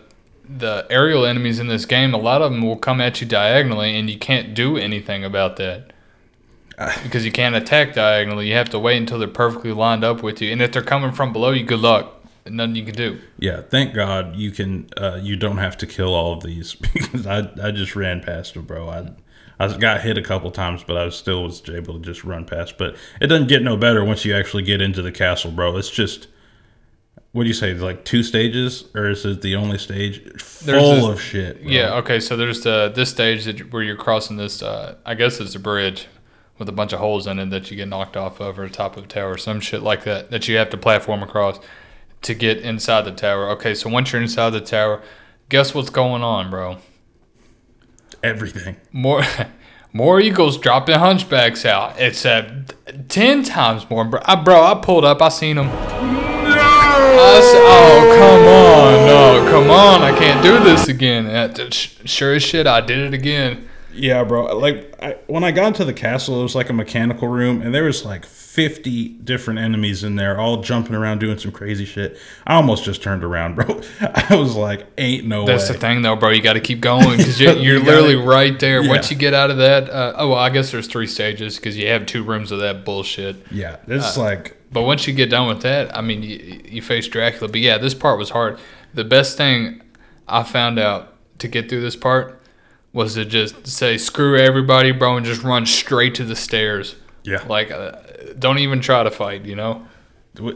the aerial enemies in this game, a lot of them will come at you diagonally, and you can't do anything about that. [SIGHS] Because you can't attack diagonally, you have to wait until they're perfectly lined up with you. And if they're coming from below you, good luck. Nothing you can do. Yeah, thank God you can. Uh, you don't have to kill all of these [LAUGHS] because I I just ran past them, bro. I I got hit a couple times, but I was still was able to just run past. But it doesn't get no better once you actually get into the castle, bro. It's just what do you say? Like two stages, or is it the only stage full this- of shit? Bro. Yeah. Okay. So there's the this stage that, where you're crossing this. Uh, I guess it's a bridge with a bunch of holes in it that you get knocked off of, or the top of a tower, some shit like that that you have to platform across to get inside the tower. Okay. So once you're inside the tower, guess what's going on, bro? Everything. More. [LAUGHS] More eagles dropping hunchbacks out. It's uh, ten times more, bro. I, bro, I pulled up. I seen them. I said, "Oh, come on, no, come on! I can't do this again." Uh, Sure as shit, I did it again. Yeah, bro. Like I, when I got into the castle, it was like a mechanical room, and there was like fifty different enemies in there, all jumping around doing some crazy shit. I almost just turned around, [LAUGHS] bro. I was like, "Ain't no That's way." the thing, though, bro. You got to keep going because [LAUGHS] you're, you're You gotta- literally right there. Once you get out of that, uh, oh, well, I guess there's three stages because you have two rooms of that bullshit. Yeah, it's Uh, like But once you get done with that, I mean, you, you face Dracula. But yeah, this part was hard. The best thing I found out to get through this part was to just say, screw everybody, bro, and just run straight to the stairs. Yeah, Like, uh, don't even try to fight, you know?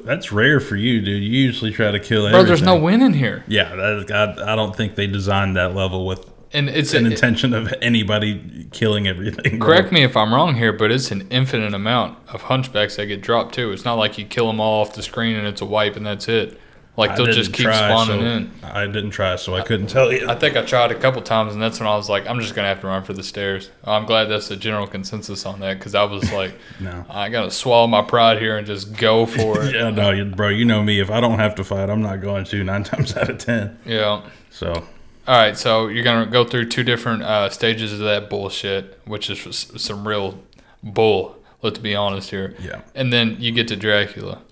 that's rare for you, dude. You usually try to kill Bro, everything. there's no winning here. Yeah, that, I, I don't think they designed that level with And it's an a, intention of anybody killing everything. Correct me if I'm wrong here, but it's an infinite amount of hunchbacks that get dropped too. It's not like you kill them all off the screen and it's a wipe and that's it. Like they'll just keep try, spawning so- in. I didn't try, so I couldn't tell you. I think I tried a couple times and that's when I was like, I'm just gonna have to run for the stairs. I'm glad that's the general consensus on that because I was [LAUGHS] like, No. I gotta swallow my pride here and just go [LAUGHS] for it. Yeah, no, you, bro. You know me. If I don't have to fight, I'm not going to. Nine [LAUGHS] times out of ten. yeah. So All right, so you're gonna go through two different uh, stages of that bullshit, which is some real bull. Let's be honest here. Yeah. And then you get to Dracula.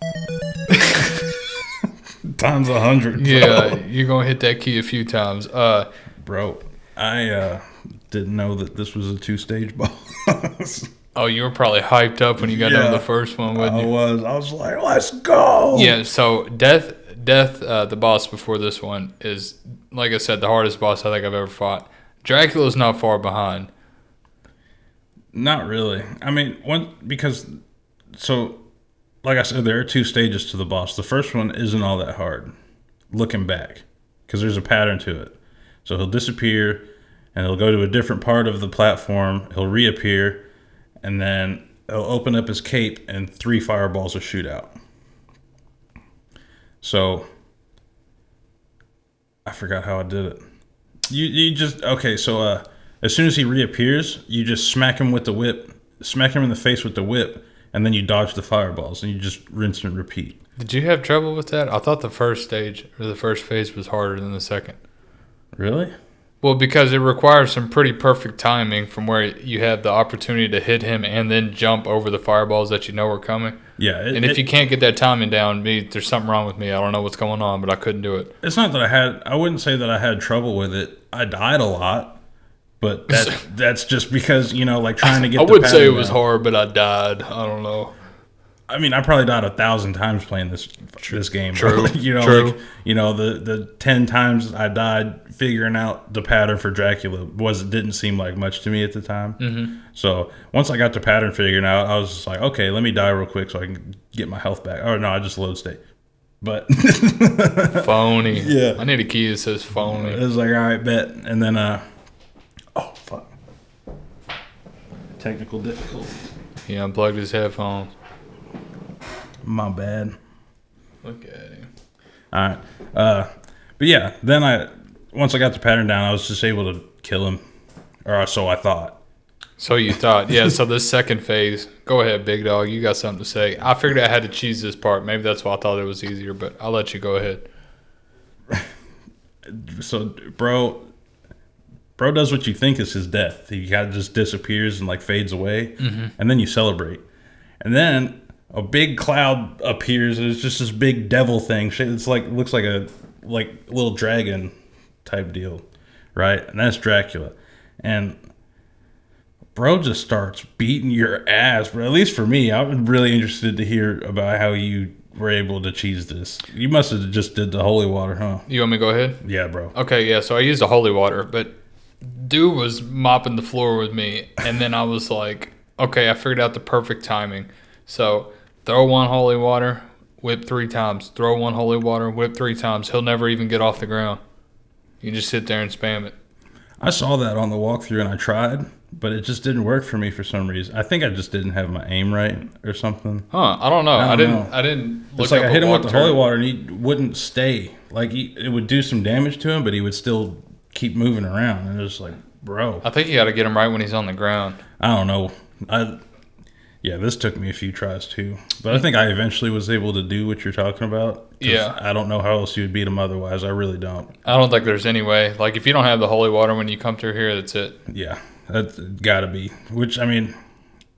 [LAUGHS] times a hundred. Yeah, you're gonna hit that key a few times. Uh, bro. I uh, didn't know that this was a two-stage boss. [LAUGHS] oh, you were probably hyped up when you got done Yeah. with the first one, wasn't I you? was. I was like, let's go. Yeah. So death, death, uh, the boss before this one is, like I said, the hardest boss I think I've ever fought. Dracula's not far behind. Not really. I mean, one because so, like I said, there are two stages to the boss. The first one isn't all that hard, looking back, because there's a pattern to it. So he'll disappear, and he'll go to a different part of the platform. He'll reappear, and then he'll open up his cape, and three fireballs will shoot out. So I forgot how I did it. You you just okay. So uh, as soon as he reappears, you just smack him with the whip, smack him in the face with the whip, and then you dodge the fireballs, and you just rinse and repeat. Did you have trouble with that? I thought the first stage or the first phase was harder than the second. Really? Well, because it requires some pretty perfect timing from where you have the opportunity to hit him and then jump over the fireballs that you know are coming. Yeah. It, And if it- you can't get that timing down, me, there's something wrong with me. I don't know what's going on, but I couldn't do it. it's not that I had. I wouldn't say that I had trouble with it. I died a lot, but that [LAUGHS] that's just because you know, like trying to get. I the would say it was down. hard, but I died. I don't know. I mean, I probably died a thousand times playing this this game. True. [LAUGHS] you know, True. like you know the the ten times I died figuring out the pattern for Dracula was didn't seem like much to me at the time. Mm-hmm. So once I got the pattern figured out, I was just like, okay, let me die real quick so I can get my health back. Oh no, I just load state. But [LAUGHS] Phony. Yeah. I need a key that says phony. it was like, all right, bet. And then, uh, oh fuck, technical difficulties. He unplugged his headphones. My bad. Look at him. All right. Uh, but yeah, then I once I got the pattern down, I was just able to kill him, or so I thought. So you thought, yeah. So this second phase, go ahead, big dog. You got something to say? I figured I had to cheese this part. Maybe that's why I thought it was easier, but I'll let you go ahead. [LAUGHS] So, bro, bro does what you think is his death. He kind of just disappears and like fades away, mm-hmm. and then you celebrate, and then a big cloud appears and it's just this big devil thing. It's like looks like a like little dragon type deal, right? And that's Dracula, and bro just starts beating your ass. But at least for me, I'm really interested to hear about how you were able to cheese this. You must have just did the holy water, huh? You want me to go ahead? Yeah, bro. Okay, yeah. So I used the holy water, but dude was mopping the floor with me, and then I was like, okay, I figured out the perfect timing. So throw one holy water, whip three times. Throw one holy water, whip three times. He'll never even get off the ground. You just sit there and spam it. I saw that on the walkthrough and I tried, but it just didn't work for me for some reason. I think I just didn't have my aim right or something. Huh? I don't know. I, don't didn't. know. I didn't. Look It's like I hit him with the holy water and he wouldn't stay. Like he, it would do some damage to him, but he would still keep moving around. And it's like, bro, I think you got to get him right when he's on the ground. I don't know. I yeah, this took me a few tries too, but I think I eventually was able to do what you're talking about. Yeah. I don't know how else you would beat him otherwise. I really don't. I don't think there's any way. Like if you don't have the holy water when you come through here, that's it. Yeah, that's got to be. Which I mean,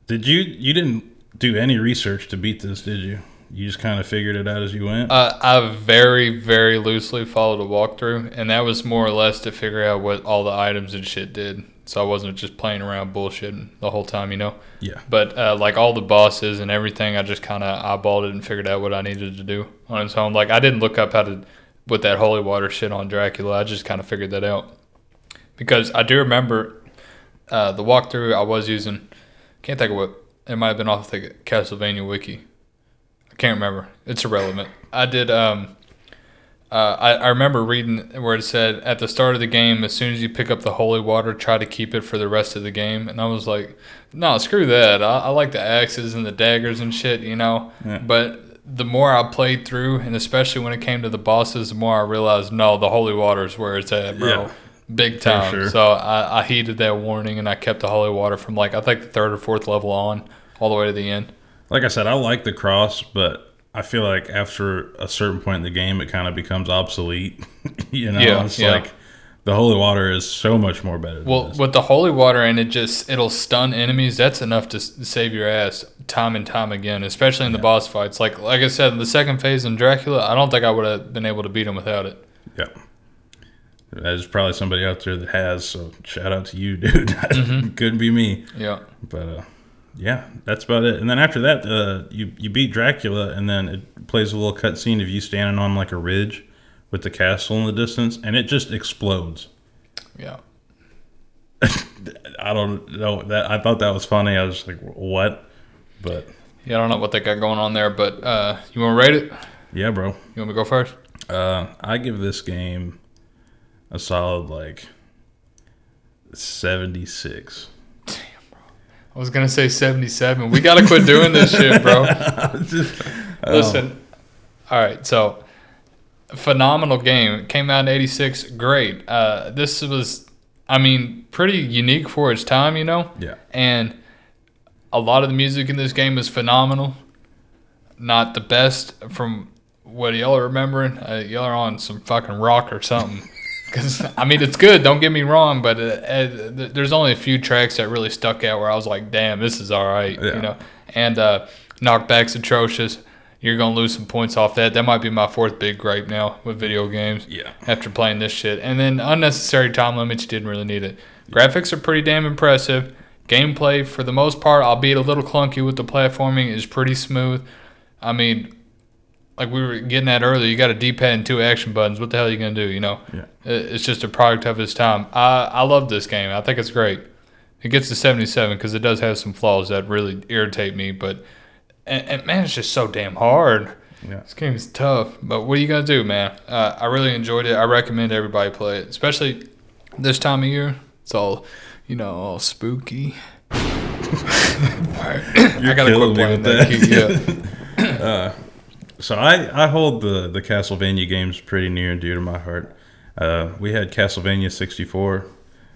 did you you didn't do any research to beat this, did you? You just kind of figured it out as you went. Uh, I very, very loosely followed a walkthrough, and that was more or less to figure out what all the items and shit did. So I wasn't just playing around bullshitting the whole time, you know. yeah, But uh, like all the bosses and everything, I just kind of eyeballed it and figured out what I needed to do on its own. Like I didn't look up how to put that holy water shit on Dracula. I just kind of figured that out because I do remember uh, the walkthrough I was using. Can't think of what it might have been off the Castlevania wiki. I can't remember. It's irrelevant. I did. Um, uh, I, I remember reading where it said at the start of the game, as soon as you pick up the holy water, try to keep it for the rest of the game. And I was like, no, screw that. I, I like the axes and the daggers and shit, you know. Yeah. But the more I played through, and especially when it came to the bosses, the more I realized, no, the holy water is where it's at, bro. Yeah. Big time. sure. So I, I heeded that warning and I kept the holy water from like I think the third or fourth level on, all the way to the end. Like I said, I like the cross, but I feel like after a certain point in the game, it kind of becomes obsolete. [LAUGHS] you know, Yeah, it's yeah. like the holy water is so much more better. Well, this. with the holy water and it just it'll stun enemies. That's enough to save your ass time and time again, especially in the boss fights. Like like I said, the second phase in Dracula, I don't think I would have been able to beat him without it. Yeah. There's probably somebody out there that has, so shout out to you, [LAUGHS] dude. Mm-hmm. Couldn't be me. Yeah, But uh, yeah, that's about it. And then after that, uh, you you beat Dracula, and then it plays a little cutscene of you standing on like a ridge with the castle in the distance, and it just explodes. yeah. [LAUGHS] I don't know that I thought that was funny. I was like, what? But Yeah, I don't know what they got going on there, but uh, you want to rate it? Yeah, bro. You want me to go first? Uh, I give this game a solid like seventy six. I was gonna say seventy-seven. We gotta quit doing this shit, bro. [LAUGHS] Listen. All right, so phenomenal game. It came out in '86. Great. Uh, this was, I mean, pretty unique for its time, you know. Yeah. And a lot of the music in this game is phenomenal. Not the best from what y'all are remembering. Uh, y'all are on some fucking rock or something. Because I mean, it's good. Don't get me wrong, but uh, uh, there's only a few tracks that really stuck out where I was like, "Damn, this is all right," Yeah. you know. And uh, knockback's atrocious. You're gonna lose some points off that. That might be my fourth big gripe now with video games Yeah. after playing this shit. And then unnecessary time limits, you didn't really need it. Graphics are pretty damn impressive. Gameplay, for the most part, albeit a little clunky with the platforming, is pretty smooth. I mean, like we were getting at earlier, you got a D-pad and two action buttons. What the hell are you gonna do? You know, Yeah. It's just a product of its time. I I love this game. I think it's great. It gets to 77 because it does have some flaws that really irritate me, but and, and man, it's just so damn hard. Yeah. This game is tough, but what are you gonna do, man? Uh, I really enjoyed it. I recommend everybody play it, especially this time of year. It's all, you know, all spooky. [LAUGHS] all right, I gotta killing quit me playing with that. that. Yeah. [LAUGHS] So I, I hold the, the Castlevania games pretty near and dear to my heart. Uh, we had Castlevania 64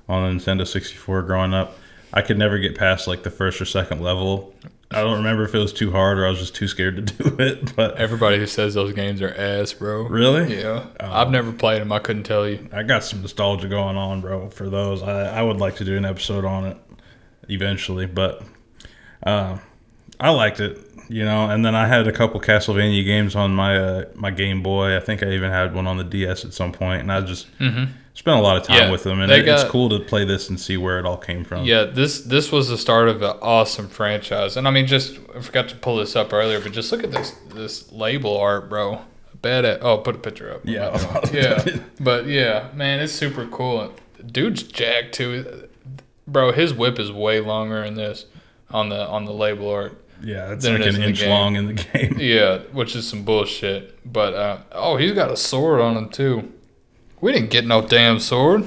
on the Nintendo 64 growing up. I could never get past like the first or second level. I don't remember if it was too hard or I was just too scared to [LAUGHS] do it. But Everybody who says those games are ass, bro. really, Yeah, I've never played them. I couldn't tell you. I got some nostalgia going on, bro, for those. I, I would like to do an episode on it eventually, but uh, I liked it, you know. And then I had a couple Castlevania games on my uh, my Game Boy. I think I even had one on the DS at some point, and I just spent a lot of time Yeah, with them. And it, it's got- cool to play this and see where it all came from. Yeah, this this was the start of an awesome franchise, and I mean, just I forgot to pull this up earlier, but just look at this this label art, bro. Bad at oh, put a picture up. Yeah, I was about to yeah, but yeah, man, it's super cool. Dude's jacked too, bro. His whip is way longer in this on the on the label art. Yeah, it's it like an in inch long in the game. [LAUGHS] Yeah, which is some bullshit. But uh, oh, he's got a sword on him too. We didn't get no damn sword.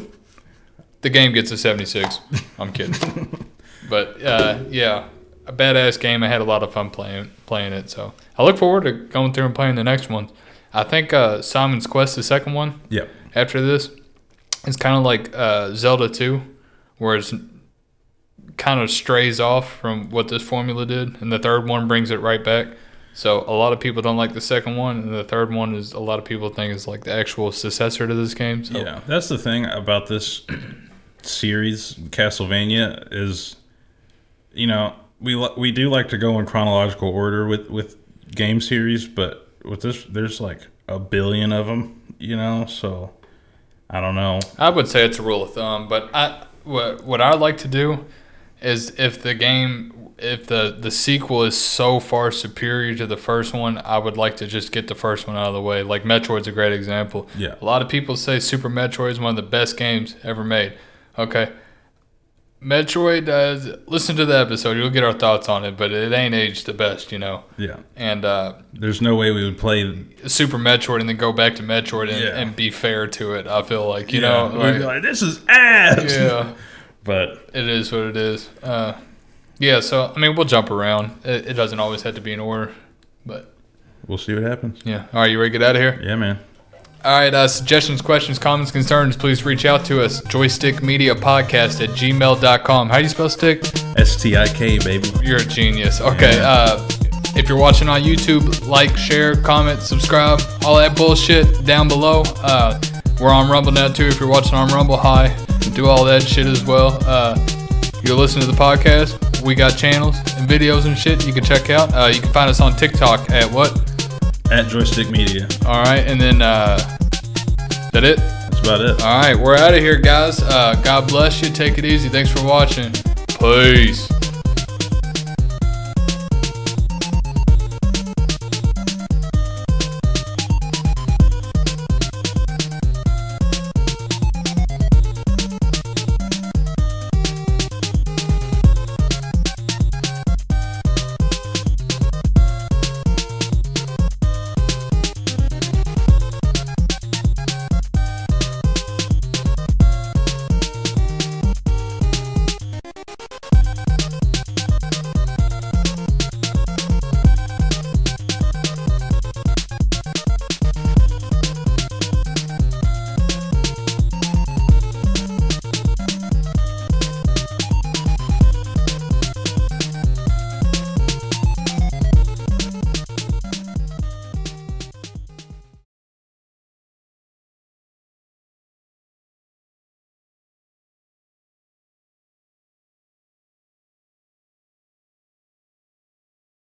The game gets a 76. I'm kidding. [LAUGHS] but uh, yeah, a badass game. I had a lot of fun playing playing it. So I look forward to going through and playing the next one. I think uh, Simon's Quest, the second one, Yeah, after this, it's kind of like uh, Zelda 2, where it's kind of strays off from what this formula did, and the third one brings it right back. So a lot of people don't like the second one, and the third one is a lot of people think is like the actual successor to this game. So Yeah, that's the thing about this [CLEARS THROAT] series, Castlevania, is you know we we do like to go in chronological order with with game series, but with this, there's like a billion of them, you know. So I don't know. I would say it's a rule of thumb, but I what what I like to do is if the game if the the sequel is so far superior to the first one, I would like to just get the first one out of the way. Like Metroid's a great example. Yeah. A lot of people say Super Metroid is one of the best games ever made. Okay. Metroid does listen to the episode, you'll get our thoughts on it, but it ain't aged the best, you know. Yeah, And uh there's no way we would play. Super Metroid and then go back to Metroid and, Yeah. and be fair to it. I feel like, you yeah, know, we'd be like, like, this is ass. yeah. [LAUGHS] but It is what it is. Uh, yeah, so I mean, we'll jump around. It, it doesn't always have to be in order, but we'll see what happens. yeah. All right, you ready to get out of here? Yeah, man. All right, uh, suggestions, questions, comments, concerns, please reach out to us. Joystik Media Podcast at gmail.com. How do you spell stick? S T I K baby. You're a genius. Okay, uh, if you're watching on YouTube, like, share, comment, subscribe, all that bullshit down below. Uh, we're on Rumble now too. If you're watching on Rumble, hi. Do all that shit as well. Uh, you listen to the podcast. We got channels and videos and shit you can check out. Uh, you can find us on TikTok at what? At Joystik Media. All right, and then uh, that it. That's about it. All right, we're out of here, guys. Uh, God bless you. Take it easy. Thanks for watching. Peace.